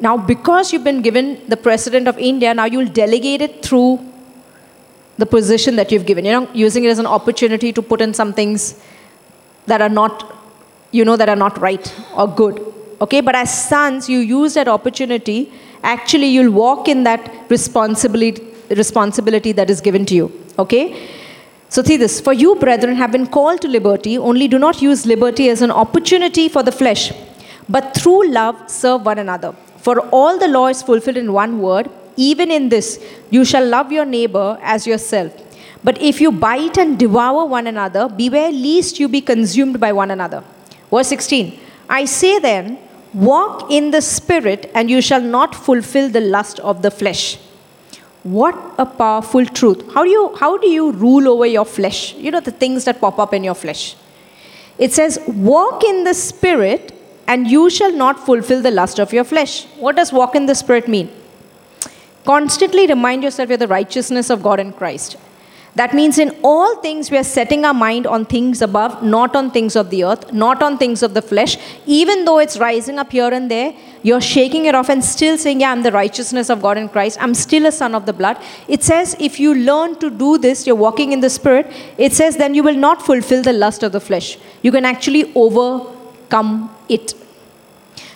Now, because you've been given the president of India, now you'll delegate it through the position that you've given. You're not using it as an opportunity to put in some things that are not, you know, that are not right or good. Okay, but as sons, you use that opportunity. Actually, you'll walk in that responsibility, responsibility that is given to you. Okay? So, see this. For you, brethren, have been called to liberty, only do not use liberty as an opportunity for the flesh, but through love serve one another. For all the law is fulfilled in one word, even in this, you shall love your neighbor as yourself. But if you bite and devour one another, beware lest you be consumed by one another. Verse 16 I say then, walk in the Spirit, and you shall not fulfill the lust of the flesh. What a powerful truth. How do you, how do you rule over your flesh? You know, the things that pop up in your flesh. It says, walk in the Spirit, and you shall not fulfill the lust of your flesh. What does walk in the Spirit mean? Constantly remind yourself you're the righteousness of God in Christ. That means in all things we are setting our mind on things above, not on things of the earth, not on things of the flesh. Even though it's rising up here and there, you're shaking it off and still saying, Yeah, I'm the righteousness of God in Christ. I'm still a son of the blood. It says, if you learn to do this, you're walking in the Spirit, it says, then you will not fulfill the lust of the flesh. You can actually overcome it.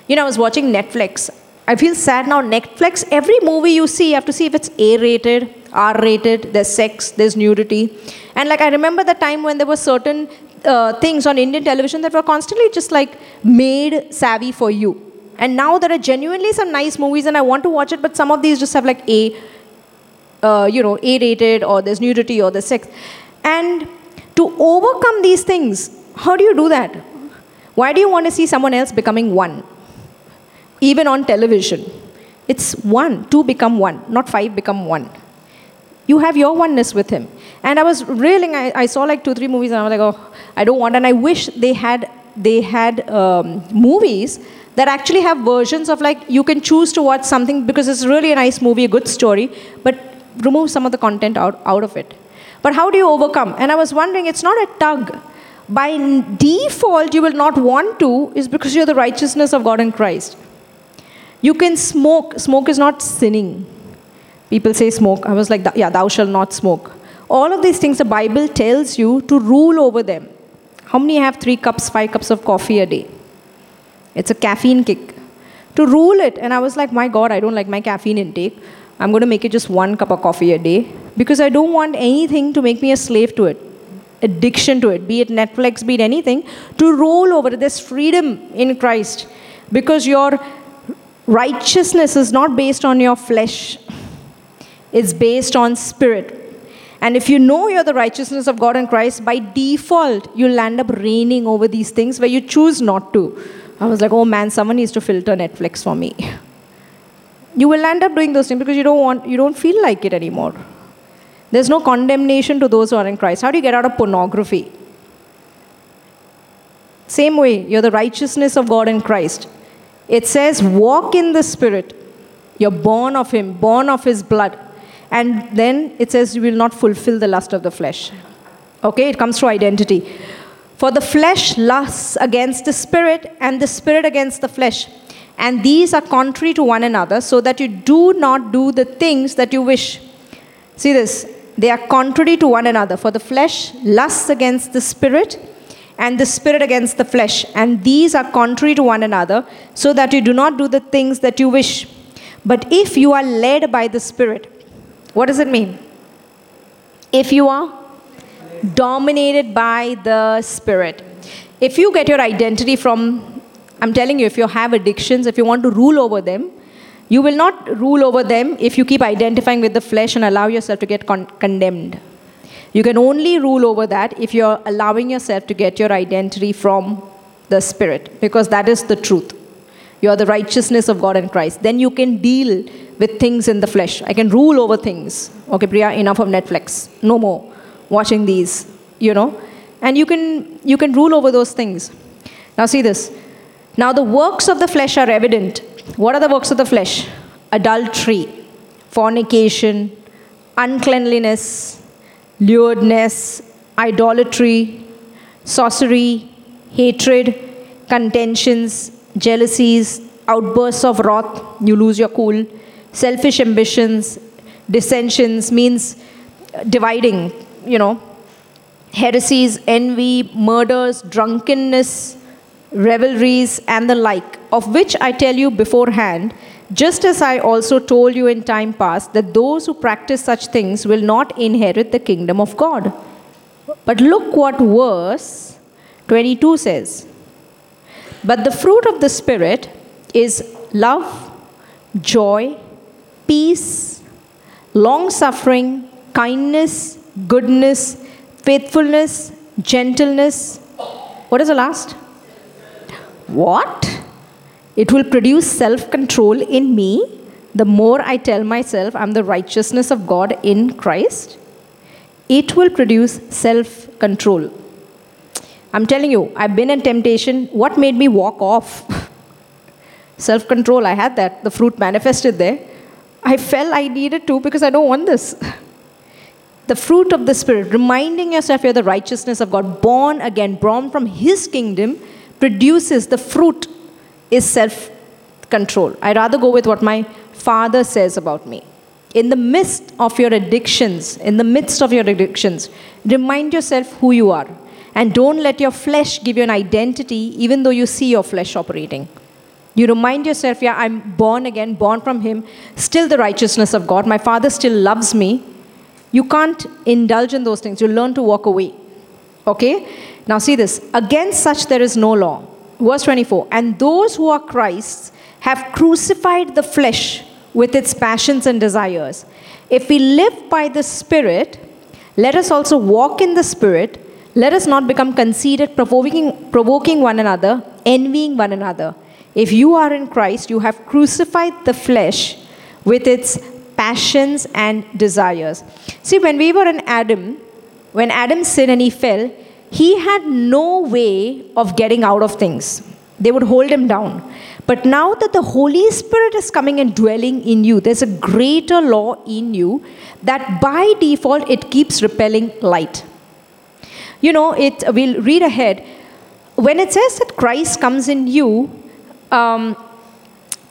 You know, I was watching Netflix. I feel sad now. Netflix, every movie you see, you have to see if it's A rated, R rated, there's sex, there's nudity. And like I remember the time when there were certain uh, things on Indian television that were constantly just like made savvy for you. And now there are genuinely some nice movies and I want to watch it, but some of these just have like A, uh, you know, A rated or there's nudity or there's sex. And to overcome these things, how do you do that? Why do you want to see someone else becoming one? Even on television. It's one, two become one, not five become one. You have your oneness with Him. And I was reeling, I, I saw like two, three movies, and I was like, oh, I don't want. And I wish they had, they had um, movies that actually have versions of like, you can choose to watch something because it's really a nice movie, a good story, but remove some of the content out, out of it. But how do you overcome? And I was wondering, it's not a tug. By default, you will not want to, is because you're the righteousness of God in Christ. You can smoke. Smoke is not sinning. People say smoke. I was like, yeah, thou shalt not smoke. All of these things the Bible tells you to rule over them. How many have three cups, five cups of coffee a day? It's a caffeine kick. To rule it, and I was like, my God, I don't like my caffeine intake. I'm going to make it just one cup of coffee a day because I don't want anything to make me a slave to it, addiction to it, be it Netflix, be it anything, to rule over. There's freedom in Christ because your righteousness is not based on your flesh, is based on spirit. And if you know you're the righteousness of God in Christ, by default, you'll end up reigning over these things where you choose not to. I was like, oh man, someone needs to filter Netflix for me. You will end up doing those things because you don't want, you don't feel like it anymore. There's no condemnation to those who are in Christ. How do you get out of pornography? Same way, you're the righteousness of God in Christ. It says, walk in the Spirit. You're born of Him, born of His blood. And then it says, you will not fulfill the lust of the flesh. Okay, it comes through identity. For the flesh lusts against the Spirit, and the Spirit against the flesh. And these are contrary to one another, so that you do not do the things that you wish. See this. They are contrary to one another. For the flesh lusts against the Spirit and the spirit against the flesh, and these are contrary to one another, so that you do not do the things that you wish. But if you are led by the Spirit, what does it mean? If you are dominated by the Spirit. If you get your identity from, I'm telling you, if you have addictions, if you want to rule over them, you will not rule over them if you keep identifying with the flesh and allow yourself to get con- condemned. You can only rule over that if you're allowing yourself to get your identity from the Spirit, because that is the truth. You are the righteousness of God in Christ. Then you can deal with things in the flesh. I can rule over things. Okay, Priya, enough of Netflix. No more watching these, you know. And you can you can rule over those things. Now see this. Now the works of the flesh are evident. What are the works of the flesh? Adultery, fornication, uncleanliness, lewdness, idolatry, sorcery, hatred, contentions, jealousies, outbursts of wrath, you lose your cool, selfish ambitions, dissensions means dividing, you know, heresies, envy, murders, drunkenness, revelries, and the like, of which I tell you beforehand just as I also told you in time past, that those who practice such things will not inherit the kingdom of God. But look what verse 22 says. But the fruit of the Spirit is love, joy, peace, long suffering, kindness, goodness, faithfulness, gentleness. What is the last? What? It will produce self control in me the more I tell myself I'm the righteousness of God in Christ. It will produce self control. I'm telling you, I've been in temptation. What made me walk off? [laughs] self control, I had that. The fruit manifested there. I felt I needed to because I don't want this. the fruit of the Spirit, reminding yourself you're the righteousness of God, born again, born from His kingdom, produces the fruit is self control. I rather go with what my father says about me. In the midst of your addictions, in the midst of your addictions, remind yourself who you are. And don't let your flesh give you an identity, even though you see your flesh operating. You remind yourself, yeah, I'm born again, born from Him, still the righteousness of God. My Father still loves me. You can't indulge in those things. You learn to walk away. Okay? Now, see this. Against such there is no law verse 24 and those who are Christ's have crucified the flesh with its passions and desires. If we live by the Spirit, let us also walk in the Spirit. Let us not become conceited, provoking, provoking one another, envying one another. If you are in Christ, you have crucified the flesh with its passions and desires. See, when we were in Adam, when Adam sinned and he fell, he had no way of getting out of things. They would hold him down. But now that the Holy Spirit is coming and dwelling in you, there's a greater law in you that by default it keeps repelling light. You know, it, we'll read ahead. When it says that Christ comes in you, um,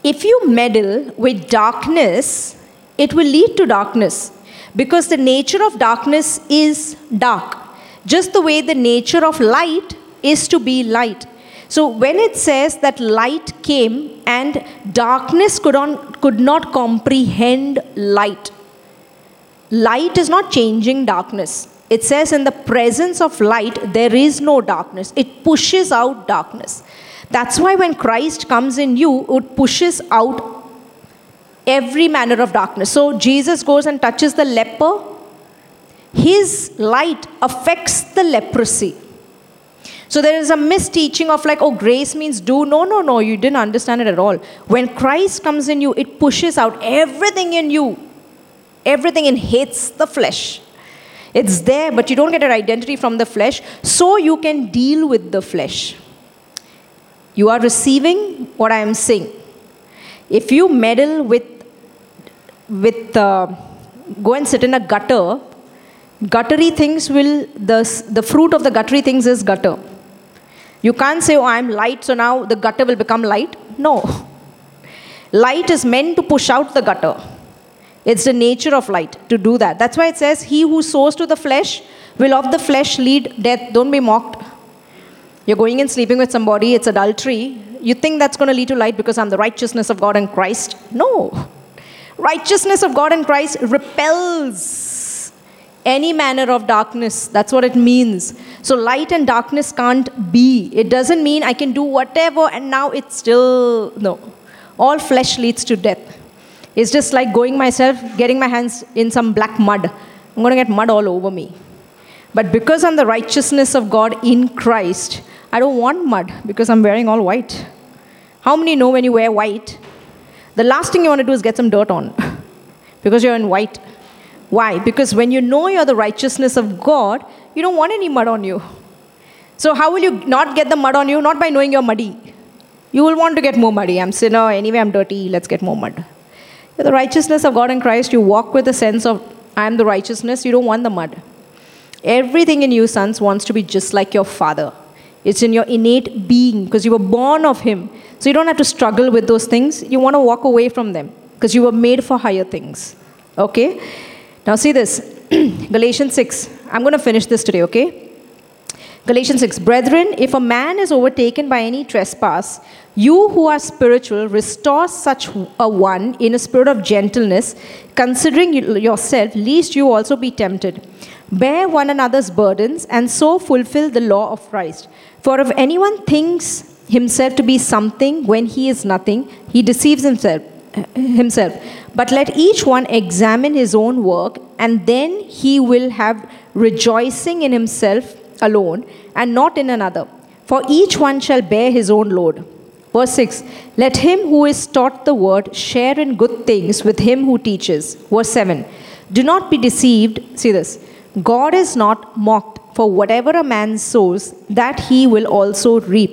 if you meddle with darkness, it will lead to darkness because the nature of darkness is dark just the way the nature of light is to be light. So when it says that light came and darkness could, on, could not comprehend light, light is not changing darkness. It says in the presence of light, there is no darkness. It pushes out darkness. That's why when Christ comes in you, it pushes out every manner of darkness. So Jesus goes and touches the leper. His light affects the leprosy. So there is a misteaching of like, oh, grace means do. No, no, no, you didn't understand it at all. When Christ comes in you, it pushes out everything in you. Everything in hates the flesh. It's there, but you don't get an identity from the flesh, so you can deal with the flesh. You are receiving what I am saying. If you meddle with, with uh, go and sit in a gutter, guttery things will, the, the fruit of the guttery things is gutter. You can't say, oh, I'm light, so now the gutter will become light. No. [laughs] Light is meant to push out the gutter. It's the nature of light to do that. That's why it says, He who sows to the flesh will of the flesh lead death. Don't be mocked. You're going and sleeping with somebody, it's adultery. You think that's going to lead to light because I'm the righteousness of God in Christ? No. Righteousness of God in Christ repels any manner of darkness. That's what it means. So, light and darkness can't be. It doesn't mean I can do whatever and now it's still. No. All flesh leads to death. It's just like going myself, getting my hands in some black mud. I'm going to get mud all over me. But because I'm the righteousness of God in Christ, I don't want mud because I'm wearing all white. How many know when you wear white, the last thing you want to do is get some dirt on [laughs] because you're in white? Why? Because when you know you're the righteousness of God, you don't want any mud on you. So, how will you not get the mud on you? Not by knowing you're muddy. You will want to get more muddy. I'm sinner, anyway, I'm dirty, let's get more mud. You're the righteousness of God in Christ. You walk with a sense of, I am the righteousness. You don't want the mud. Everything in you, sons, wants to be just like your father. It's in your innate being because you were born of Him. So you don't have to struggle with those things. You want to walk away from them because you were made for higher things. Okay? Now, see this [clears throat] Galatians 6. I'm going to finish this today, okay? Galatians 6 Brethren, if a man is overtaken by any trespass, you who are spiritual, restore such a one in a spirit of gentleness, considering yourself, lest you also be tempted. Bear one another's burdens, and so fulfill the law of Christ. For if anyone thinks himself to be something when he is nothing, he deceives himself. Himself, but let each one examine his own work, and then he will have rejoicing in himself alone and not in another. For each one shall bear his own load. Verse 6 Let him who is taught the word share in good things with him who teaches. Verse 7 Do not be deceived. See this God is not mocked, for whatever a man sows, that he will also reap.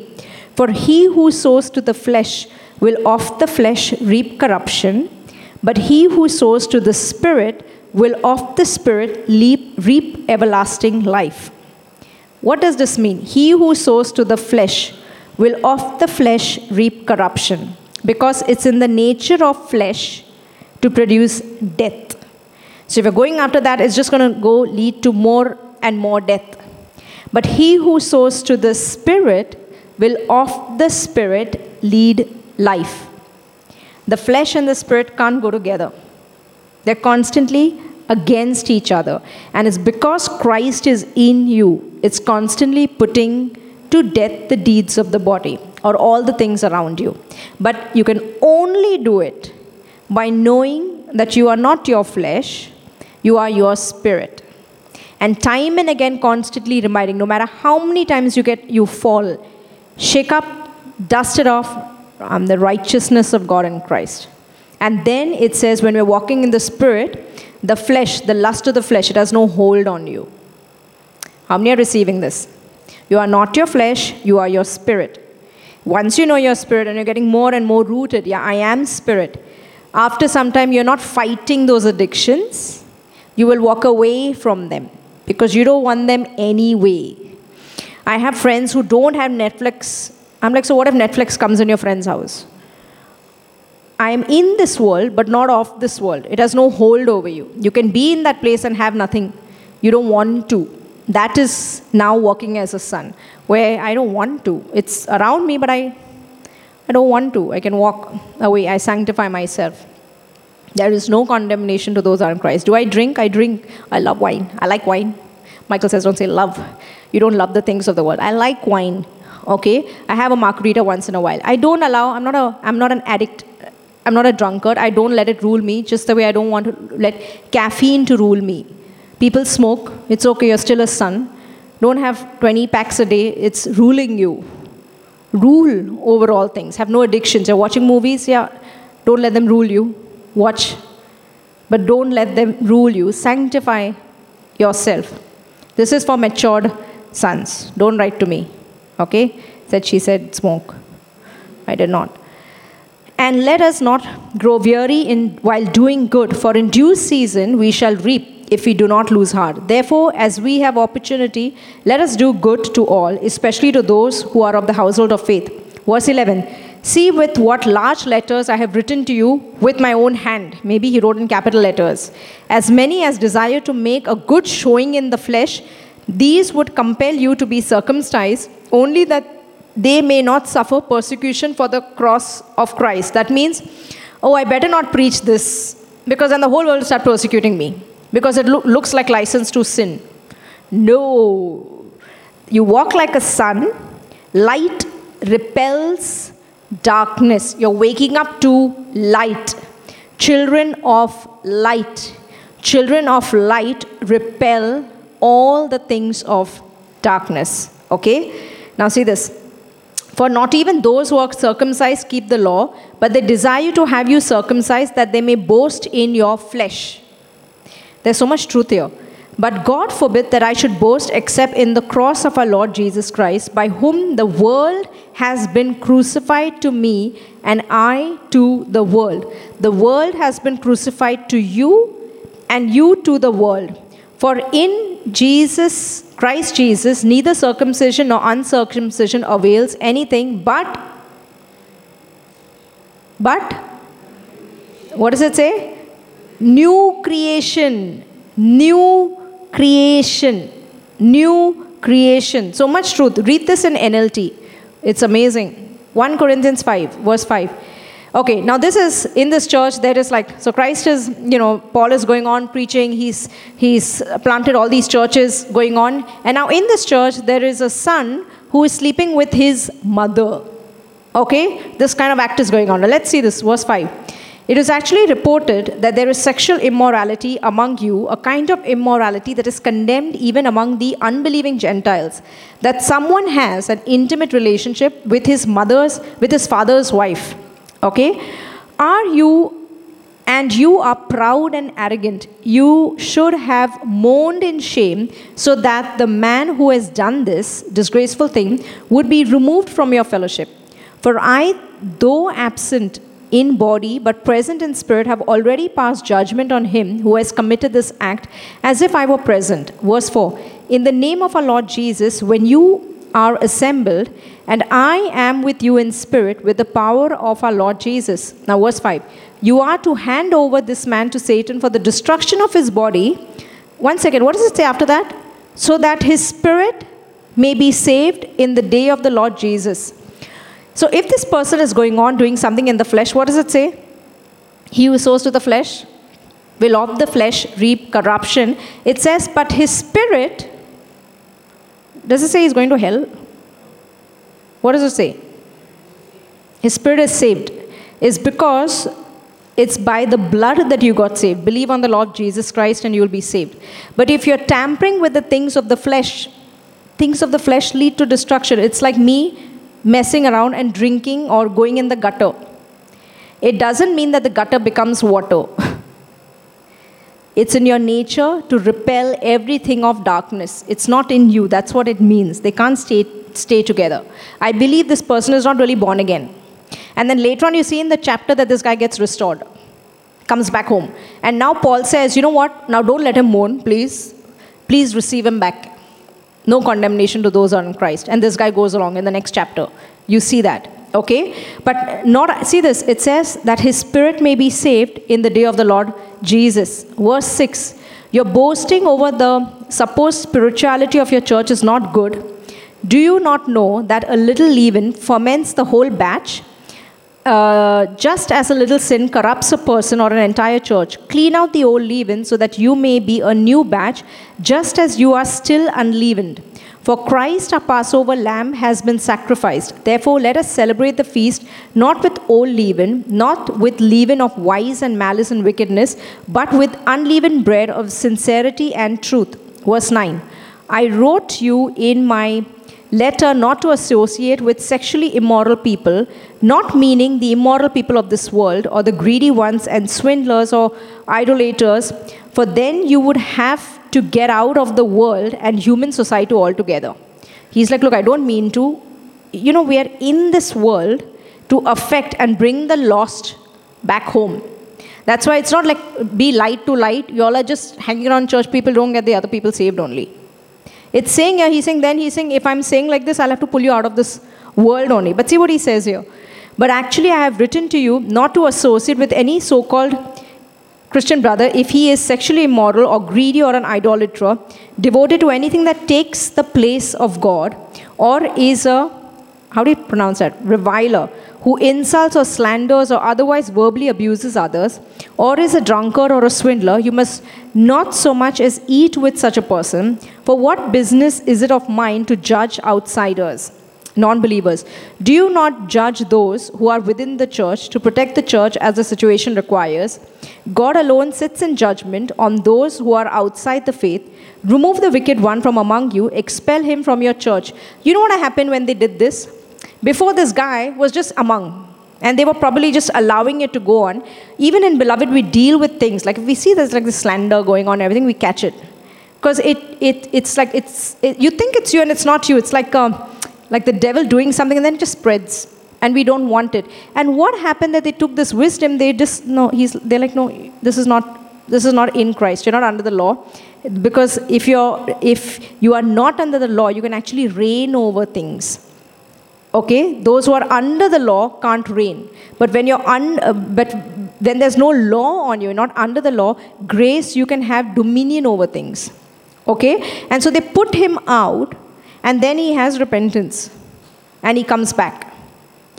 For he who sows to the flesh will of the flesh reap corruption, but he who sows to the Spirit will of the Spirit reap, reap everlasting life. What does this mean? He who sows to the flesh will of the flesh reap corruption, because it's in the nature of flesh to produce death. So if you're going after that, it's just going to go lead to more and more death. But he who sows to the Spirit will of the Spirit lead life. The flesh and the Spirit can't go together, they're constantly against each other. And it's because Christ is in you, it's constantly putting to death the deeds of the body or all the things around you. But you can only do it by knowing that you are not your flesh, you are your spirit. And time and again, constantly reminding, no matter how many times you get, you fall, shake up, dust it off. I'm the righteousness of God in Christ. And then it says, when we're walking in the spirit, the flesh, the lust of the flesh, it has no hold on you. How many are receiving this? You are not your flesh, you are your spirit. Once you know your spirit and you're getting more and more rooted, yeah, I am spirit. After some time, you're not fighting those addictions, you will walk away from them because you don't want them anyway. I have friends who don't have Netflix. I'm like, so what if Netflix comes in your friend's house? I am in this world, but not of this world. It has no hold over you. You can be in that place and have nothing. You don't want to. That is now working as a son, where I don't want to. It's around me, but I, I don't want to. I can walk away. I sanctify myself. There is no condemnation to those who are in Christ. Do I drink? I drink. I love wine. I like wine. Michael says, don't say love. You don't love the things of the world. I like wine. Okay? I have a margarita once in a while. I don't allow, I'm not, a, I'm not an addict I'm not a drunkard. I don't let it rule me, just the way I don't want to let caffeine to rule me. People smoke. It's okay. You're still a son. Don't have 20 packs a day. It's ruling you. Rule over all things. Have no addictions. You're watching movies. Yeah. Don't let them rule you. Watch. But don't let them rule you. Sanctify yourself. This is for matured sons. Don't write to me. Okay? Said she said smoke. I did not. And let us not grow weary in while doing good, for in due season we shall reap if we do not lose heart. Therefore, as we have opportunity, let us do good to all, especially to those who are of the household of faith. Verse 11 See with what large letters I have written to you with my own hand. Maybe he wrote in capital letters. As many as desire to make a good showing in the flesh, these would compel you to be circumcised, only that they may not suffer persecution for the cross of Christ. That means, oh, I better not preach this because then the whole world will start persecuting me because it lo- looks like license to sin. No. You walk like a son, light repels darkness. You're waking up to light. Children of light. Children of light repel all the things of darkness. Okay? Now, see this. For not even those who are circumcised keep the law, but they desire to have you circumcised that they may boast in your flesh. There's so much truth here. But God forbid that I should boast except in the cross of our Lord Jesus Christ, by whom the world has been crucified to me, and I to the world. The world has been crucified to you, and you to the world. For in Jesus, Christ Jesus, neither circumcision nor uncircumcision avails anything, but, but, what does it say? New creation, new creation, new creation. So much truth. Read this in NLT. It's amazing. 1 Corinthians 5, verse 5. Okay, now this is in this church, there is like, so Christ is, you know, Paul is going on preaching, he's, he's planted all these churches going on. And now in this church, there is a son who is sleeping with his mother. Okay, this kind of act is going on. Now let's see this, verse 5. It is actually reported that there is sexual immorality among you, a kind of immorality that is condemned even among the unbelieving Gentiles. That someone has an intimate relationship with his mother's, with his father's wife. Okay? Are you and you are proud and arrogant, you should have mourned in shame so that the man who has done this disgraceful thing would be removed from your fellowship. For I, though absent in body but present in spirit, have already passed judgment on him who has committed this act as if I were present. Verse 4 In the name of our Lord Jesus, when you are assembled, and I am with you in spirit with the power of our Lord Jesus. Now, verse 5 You are to hand over this man to Satan for the destruction of his body. One second, what does it say after that? So that his spirit may be saved in the day of the Lord Jesus. So, if this person is going on doing something in the flesh, what does it say? He who sows to the flesh will of the flesh reap corruption. It says, but his spirit, does it say he's going to hell? What does it say? His spirit is saved. Is because it's by the blood that you got saved. Believe on the Lord Jesus Christ and you will be saved. But if you're tampering with the things of the flesh, things of the flesh lead to destruction. It's like me messing around and drinking or going in the gutter. It doesn't mean that the gutter becomes water. It's in your nature to repel everything of darkness. It's not in you. That's what it means. They can't stay, stay together. I believe this person is not really born again. And then later on, you see in the chapter that this guy gets restored, comes back home. And now Paul says, you know what? Now don't let him mourn, please. Please receive him back. No condemnation to those in Christ. And this guy goes along in the next chapter. You see that. Okay? But not see this. It says that his spirit may be saved in the day of the Lord Jesus. Verse 6. Your boasting over the supposed spirituality of your church is not good. Do you not know that a little leaven ferments the whole batch? Uh, just as a little sin corrupts a person or an entire church, clean out the old leaven so that you may be a new batch, just as you are still unleavened. For Christ, our Passover lamb, has been sacrificed. Therefore, let us celebrate the feast not with old leaven, not with leaven of vice and malice and wickedness, but with unleavened bread of sincerity and truth. Verse 9 I wrote you in my letter not to associate with sexually immoral people, not meaning the immoral people of this world, or the greedy ones and swindlers or idolaters, for then you would have to get out of the world and human society altogether. He's like, Look, I don't mean to. You know, we are in this world to affect and bring the lost back home. That's why it's not like be light to light. You all are just hanging around church. People don't get the other people saved only. It's saying, yeah, he's saying, then he's saying, if I'm saying like this, I'll have to pull you out of this world only. But see what he says here. But actually, I have written to you not to associate with any so called Christian brother if he is sexually immoral or greedy or an idolater, devoted to anything that takes the place of God, or is a, how do you pronounce that? Reviler, who insults or slanders or otherwise verbally abuses others, or is a drunkard or a swindler, you must not so much as eat with such a person. For what business is it of mine to judge outsiders? non believers. Do you not judge those who are within the church to protect the church as the situation requires? God alone sits in judgment on those who are outside the faith. Remove the wicked one from among you, expel him from your church. You know what happened when they did this? Before, this guy was just among. And they were probably just allowing it to go on. Even in Beloved, we deal with things. Like if we see there's like this slander going on, everything, we catch it. Because it, it, it's like, it's, it, you think it's you and it's not you. It's like, um, like the devil doing something and then it just spreads and we don't want it and what happened that they took this wisdom they just no he's they're like no this is not this is not in christ you're not under the law because if you're if you are not under the law you can actually reign over things okay those who are under the law can't reign but when you're un uh, but when there's no law on you not under the law grace you can have dominion over things okay and so they put him out and then he has repentance. And he comes back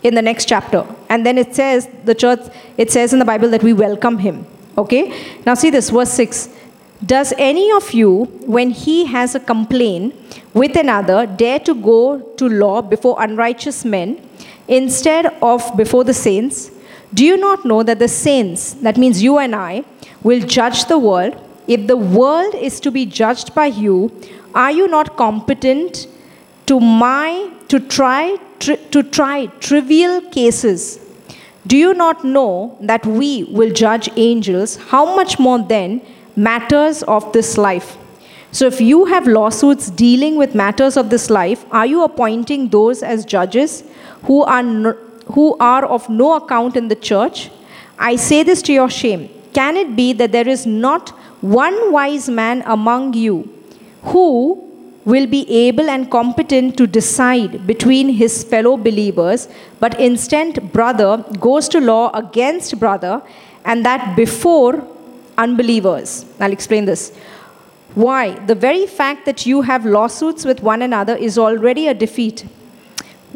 in the next chapter. And then it says, the church, it says in the Bible that we welcome him. Okay? Now see this, verse 6. Does any of you, when he has a complaint with another, dare to go to law before unrighteous men instead of before the saints? Do you not know that the saints, that means you and I, will judge the world? If the world is to be judged by you, are you not competent to my to try tri- to try trivial cases do you not know that we will judge angels how much more then matters of this life. So if you have lawsuits dealing with matters of this life are you appointing those as judges who are who are of no account in the church? I say this to your shame. Can it be that there is not one wise man among you who will be able and competent to decide between his fellow believers, but instant brother goes to law against brother, and that before unbelievers. I'll explain this. Why? The very fact that you have lawsuits with one another is already a defeat.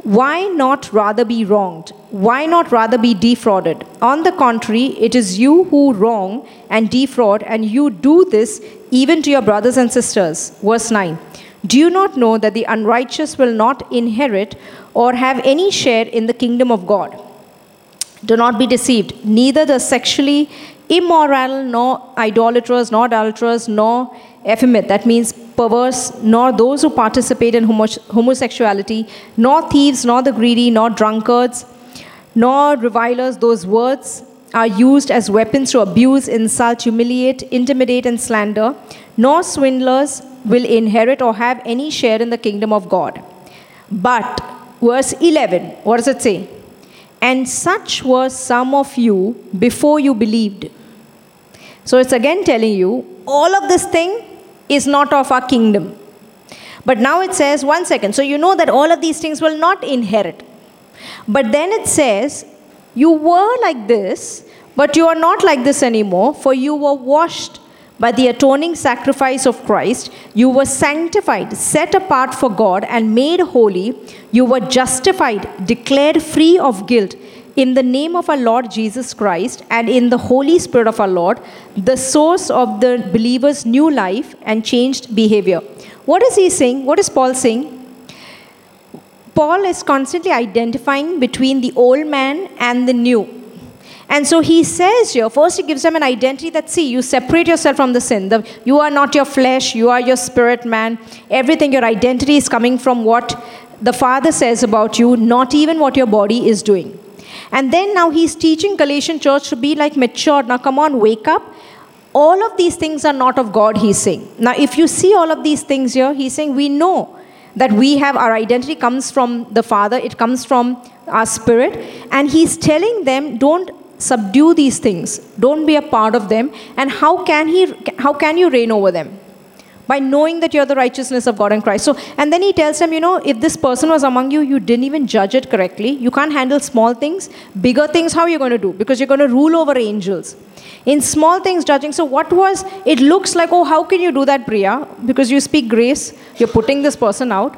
Why not rather be wronged? Why not rather be defrauded? On the contrary, it is you who wrong and defraud, and you do this even to your brothers and sisters. Verse 9. Do you not know that the unrighteous will not inherit or have any share in the kingdom of God? Do not be deceived. Neither the sexually immoral, nor idolaters, nor adulterers, nor effeminate, that means perverse, nor those who participate in homosexuality, nor thieves, nor the greedy, nor drunkards, nor revilers, those words are used as weapons to abuse, insult, humiliate, intimidate, and slander, nor swindlers will inherit or have any share in the kingdom of God. But, verse 11, what does it say? And such were some of you before you believed. So it's again telling you, all of this thing is not of our kingdom. But now it says, one second, so you know that all of these things will not inherit. But then it says, you were like this, but you are not like this anymore, for you were washed by the atoning sacrifice of Christ, you were sanctified, set apart for God, and made holy. You were justified, declared free of guilt in the name of our Lord Jesus Christ and in the Holy Spirit of our Lord, the source of the believer's new life and changed behavior. What is he saying? What is Paul saying? Paul is constantly identifying between the old man and the new. And so he says here, first he gives them an identity that, see, you separate yourself from the sin. The, you are not your flesh, you are your spirit man. Everything, your identity is coming from what the Father says about you, not even what your body is doing. And then now he's teaching Galatian church to be like matured. Now, come on, wake up. All of these things are not of God, he's saying. Now, if you see all of these things here, he's saying we know that we have our identity comes from the Father, it comes from our spirit. And he's telling them, don't subdue these things don't be a part of them and how can he how can you reign over them by knowing that you're the righteousness of god in christ. So and then he tells them you know if this person was among you you didn't even judge it correctly. You can't handle small things. Bigger things how are you going to do? Because you're going to rule over angels. In small things judging. So what was it looks like oh how can you do that priya? Because you speak grace. You're putting this person out.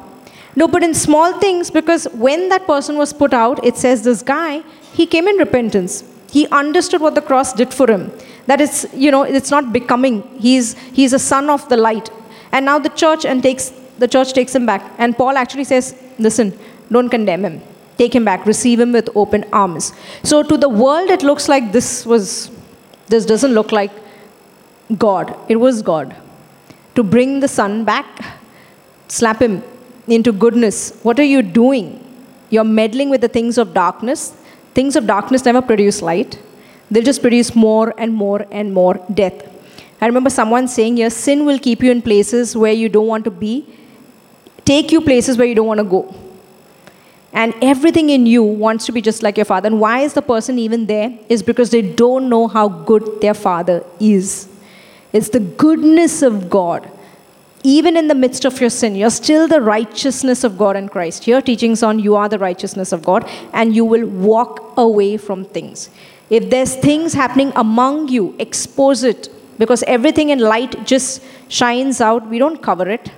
No but in small things because when that person was put out it says this guy he came in repentance. He understood what the cross did for him. That it's, you know, it's not becoming. He's, he's a son of the light. And now the church and takes the church takes him back. And Paul actually says, listen, don't condemn him. Take him back. Receive him with open arms. So to the world, it looks like this was, this doesn't look like God. It was God. To bring the son back, slap him into goodness. What are you doing? You're meddling with the things of darkness. Things of darkness never produce light, they'll just produce more and more and more death. I remember someone saying "Yes, sin will keep you in places where you don't want to be, take you places where you don't want to go. And everything in you wants to be just like your father. And why is the person even there? Is because they don't know how good their father is. It's the goodness of God even in the midst of your sin, you're still the righteousness of God in Christ. Your teachings on you are the righteousness of God, and you will walk away from things. If there's things happening among you, expose it because everything in light just shines out. We don't cover it.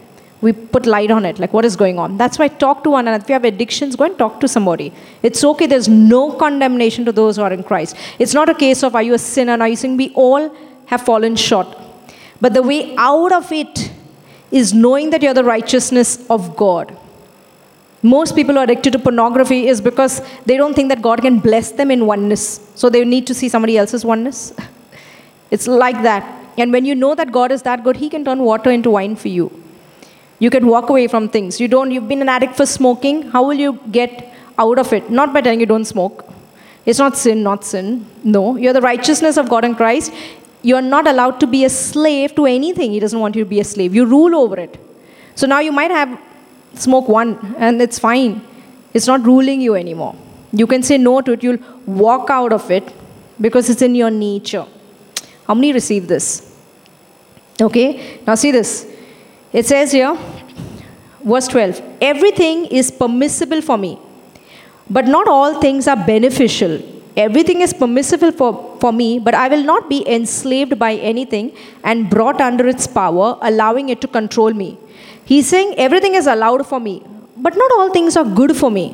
We put light on it, like what is going on. That's why talk to one another. If you have addictions, go and talk to somebody. It's okay. There's no condemnation to those who are in Christ. It's not a case of are you a sinner? Are you saying we all have fallen short? But the way out of it is knowing that you're the righteousness of God. Most people who are addicted to pornography is because they don't think that God can bless them in oneness. So they need to see somebody else's oneness. [laughs] it's like that. And when you know that God is that good, He can turn water into wine for you. You can walk away from things. You don't, you've been an addict for smoking. How will you get out of it? Not by telling you don't smoke. It's not sin, not sin. No. You're the righteousness of God in Christ you're not allowed to be a slave to anything. He doesn't want you to be a slave. You rule over it. So now you might have smoke one, and it's fine. It's not ruling you anymore. You can say no to it. You'll walk out of it because it's in your nature. How many receive this? Okay, now see this. It says here, verse 12 everything is permissible for me, but not all things are beneficial. Everything is permissible for, for me, but I will not be enslaved by anything and brought under its power, allowing it to control me. He's saying everything is allowed for me, but not all things are good for me.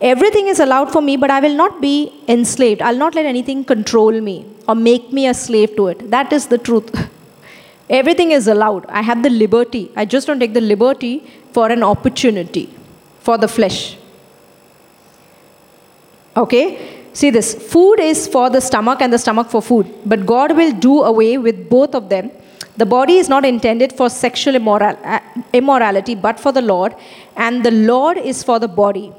Everything is allowed for me, but I will not be enslaved. I'll not let anything control me or make me a slave to it. That is the truth. [laughs] Everything is allowed. I have the liberty. I just don't take the liberty for an opportunity for the flesh. Okay? See this food is for the stomach and the stomach for food, but God will do away with both of them. The body is not intended for sexual immoral, uh, immorality, but for the Lord, and the Lord is for the body.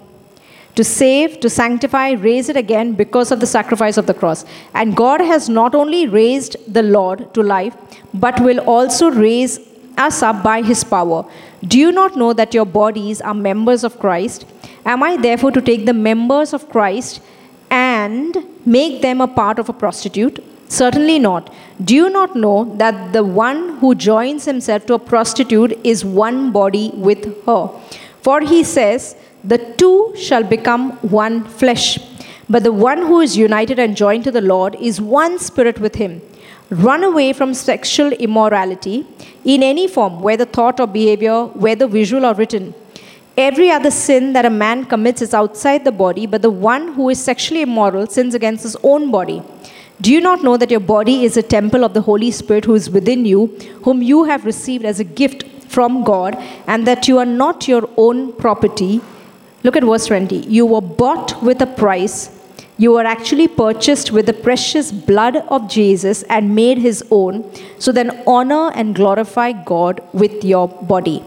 To save, to sanctify, raise it again because of the sacrifice of the cross. And God has not only raised the Lord to life, but will also raise us up by his power. Do you not know that your bodies are members of Christ? Am I therefore to take the members of Christ? and make them a part of a prostitute? Certainly not. Do you not know that the one who joins himself to a prostitute is one body with her? For he says, The two shall become one flesh. But the one who is united and joined to the Lord is one spirit with him. Run away from sexual immorality in any form, whether thought or behavior, whether visual or written. Every other sin that a man commits is outside the body, but the one who is sexually immoral sins against his own body. Do you not know that your body is a temple of the Holy Spirit who is within you, whom you have received as a gift from God and that you are not your own property. Look at verse 20. You were bought with a price. You were actually purchased with the precious blood of Jesus and made his own. So then honor and glorify God with your body.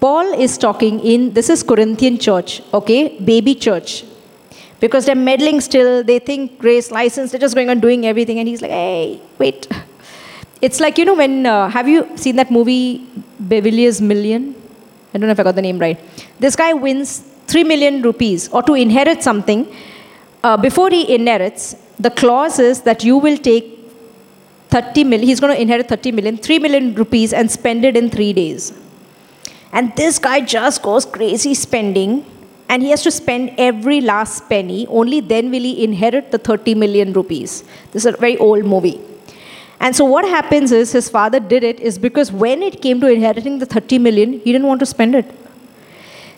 Paul is talking in, this is Corinthian church, okay, baby church. Because they're meddling still, they think grace, license, they're just going on doing everything. And he's like, hey, wait. It's like, you know, when, uh, have you seen that movie, Bevilliers Million? I don't know if I got the name right. This guy wins 3 million rupees or to inherit something. Uh, before he inherits, the clause is that you will take 30 million, he's going to inherit 30 million, 3 million rupees and spend it in three days. And this guy just goes crazy spending and he has to spend every last penny. Only then will he inherit the 30 million rupees. This is a very old movie. And so what happens is his father did it is because when it came to inheriting the 30 million, he didn't want to spend it.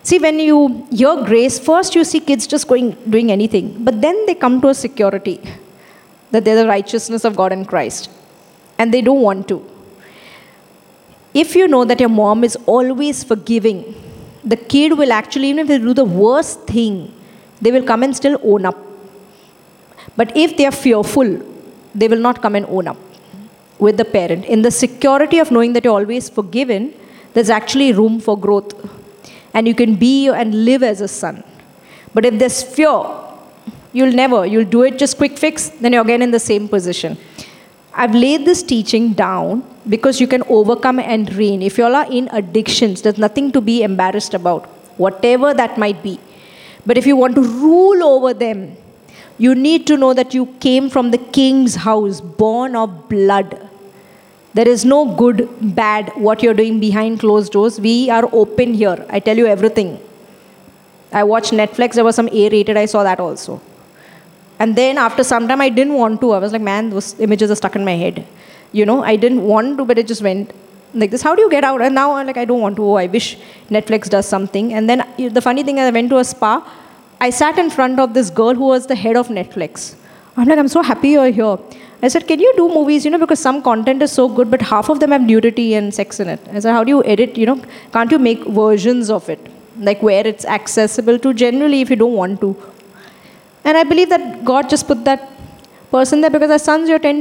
See, when you hear grace, first you see kids just going doing anything, but then they come to a security that they're the righteousness of God in Christ, and they don't want to. If you know that your mom is always forgiving, the kid will actually, even if they do the worst thing, they will come and still own up. But if they are fearful, they will not come and own up with the parent. In the security of knowing that you're always forgiven, there's actually room for growth. And you can be and live as a son. But if there's fear, you'll never, you'll do it just quick fix, then you're again in the same position. I've laid this teaching down because you can overcome and reign. If you all are in addictions, there's nothing to be embarrassed about, whatever that might be. But if you want to rule over them, you need to know that you came from the king's house, born of blood. There is no good, bad, what you're doing behind closed doors. We are open here. I tell you everything. I watched Netflix, there was some A rated, I saw that also. And then after some time, I didn't want to. I was like, man, those images are stuck in my head. You know, I didn't want to, but it just went like this. How do you get out? And now I'm like, I don't want to. Oh, I wish Netflix does something. And then uh, the funny thing is, I went to a spa I sat in front of this girl who was the head of Netflix. I'm like, I'm so happy you're here. I said, Can you do movies? You know, because some content is so good, but half of them have nudity and sex in it. I said, How do you edit? You know, can't you make versions of it? Like where it's accessible to generally if you don't want to. And I believe that God just put that person there because as sons, you're, ten,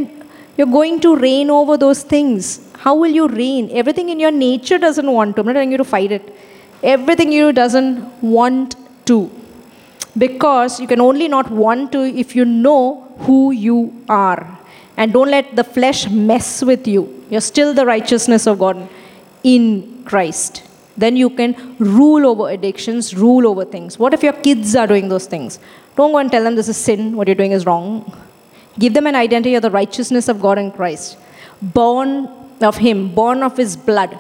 you're going to reign over those things. How will you reign? Everything in your nature doesn't want to. I'm not telling you to fight it. Everything you doesn't want to because you can only not want to if you know who you are. And don't let the flesh mess with you. You're still the righteousness of God in Christ. Then you can rule over addictions, rule over things. What if your kids are doing those things? Don't go and tell them this is sin, what you're doing is wrong. Give them an identity of the righteousness of God in Christ. Born of Him, born of His blood.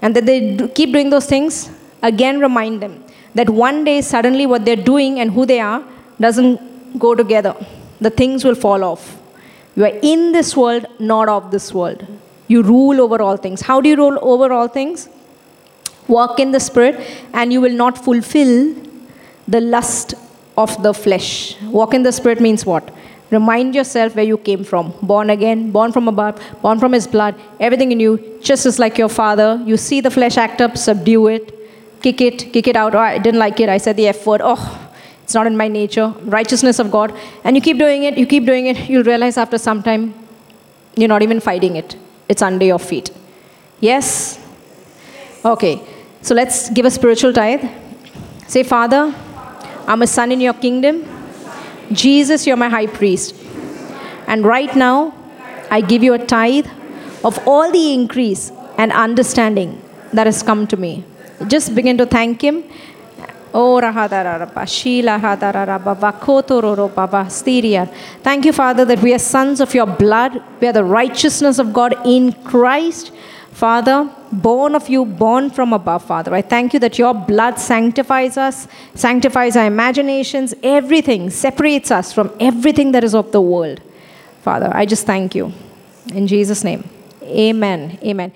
And that they keep doing those things, again remind them that one day suddenly what they're doing and who they are doesn't go together. The things will fall off. You are in this world, not of this world. You rule over all things. How do you rule over all things? Walk in the Spirit, and you will not fulfill the lust of the flesh. Walk in the Spirit means what? Remind yourself where you came from. Born again, born from above, born from His blood, everything in you, just as like your Father. You see the flesh act up, subdue it kick it, kick it out. Oh, I didn't like it. I said the F word. Oh, it's not in my nature. Righteousness of God. And you keep doing it, you keep doing it. You'll realize after some time, you're not even fighting it. It's under your feet. Yes? Okay. So let's give a spiritual tithe. Say, Father, I'm a son in your kingdom. Jesus, you're my high priest. And right now, I give you a tithe of all the increase and understanding that has come to me. Just begin to thank Him. Oh, Thank you, Father, that we are sons of your blood. We are the righteousness of God in Christ. Father, born of you, born from above, Father. I thank you that your blood sanctifies us, sanctifies our imaginations, everything, separates us from everything that is of the world. Father, I just thank you. In Jesus' name, amen. Amen.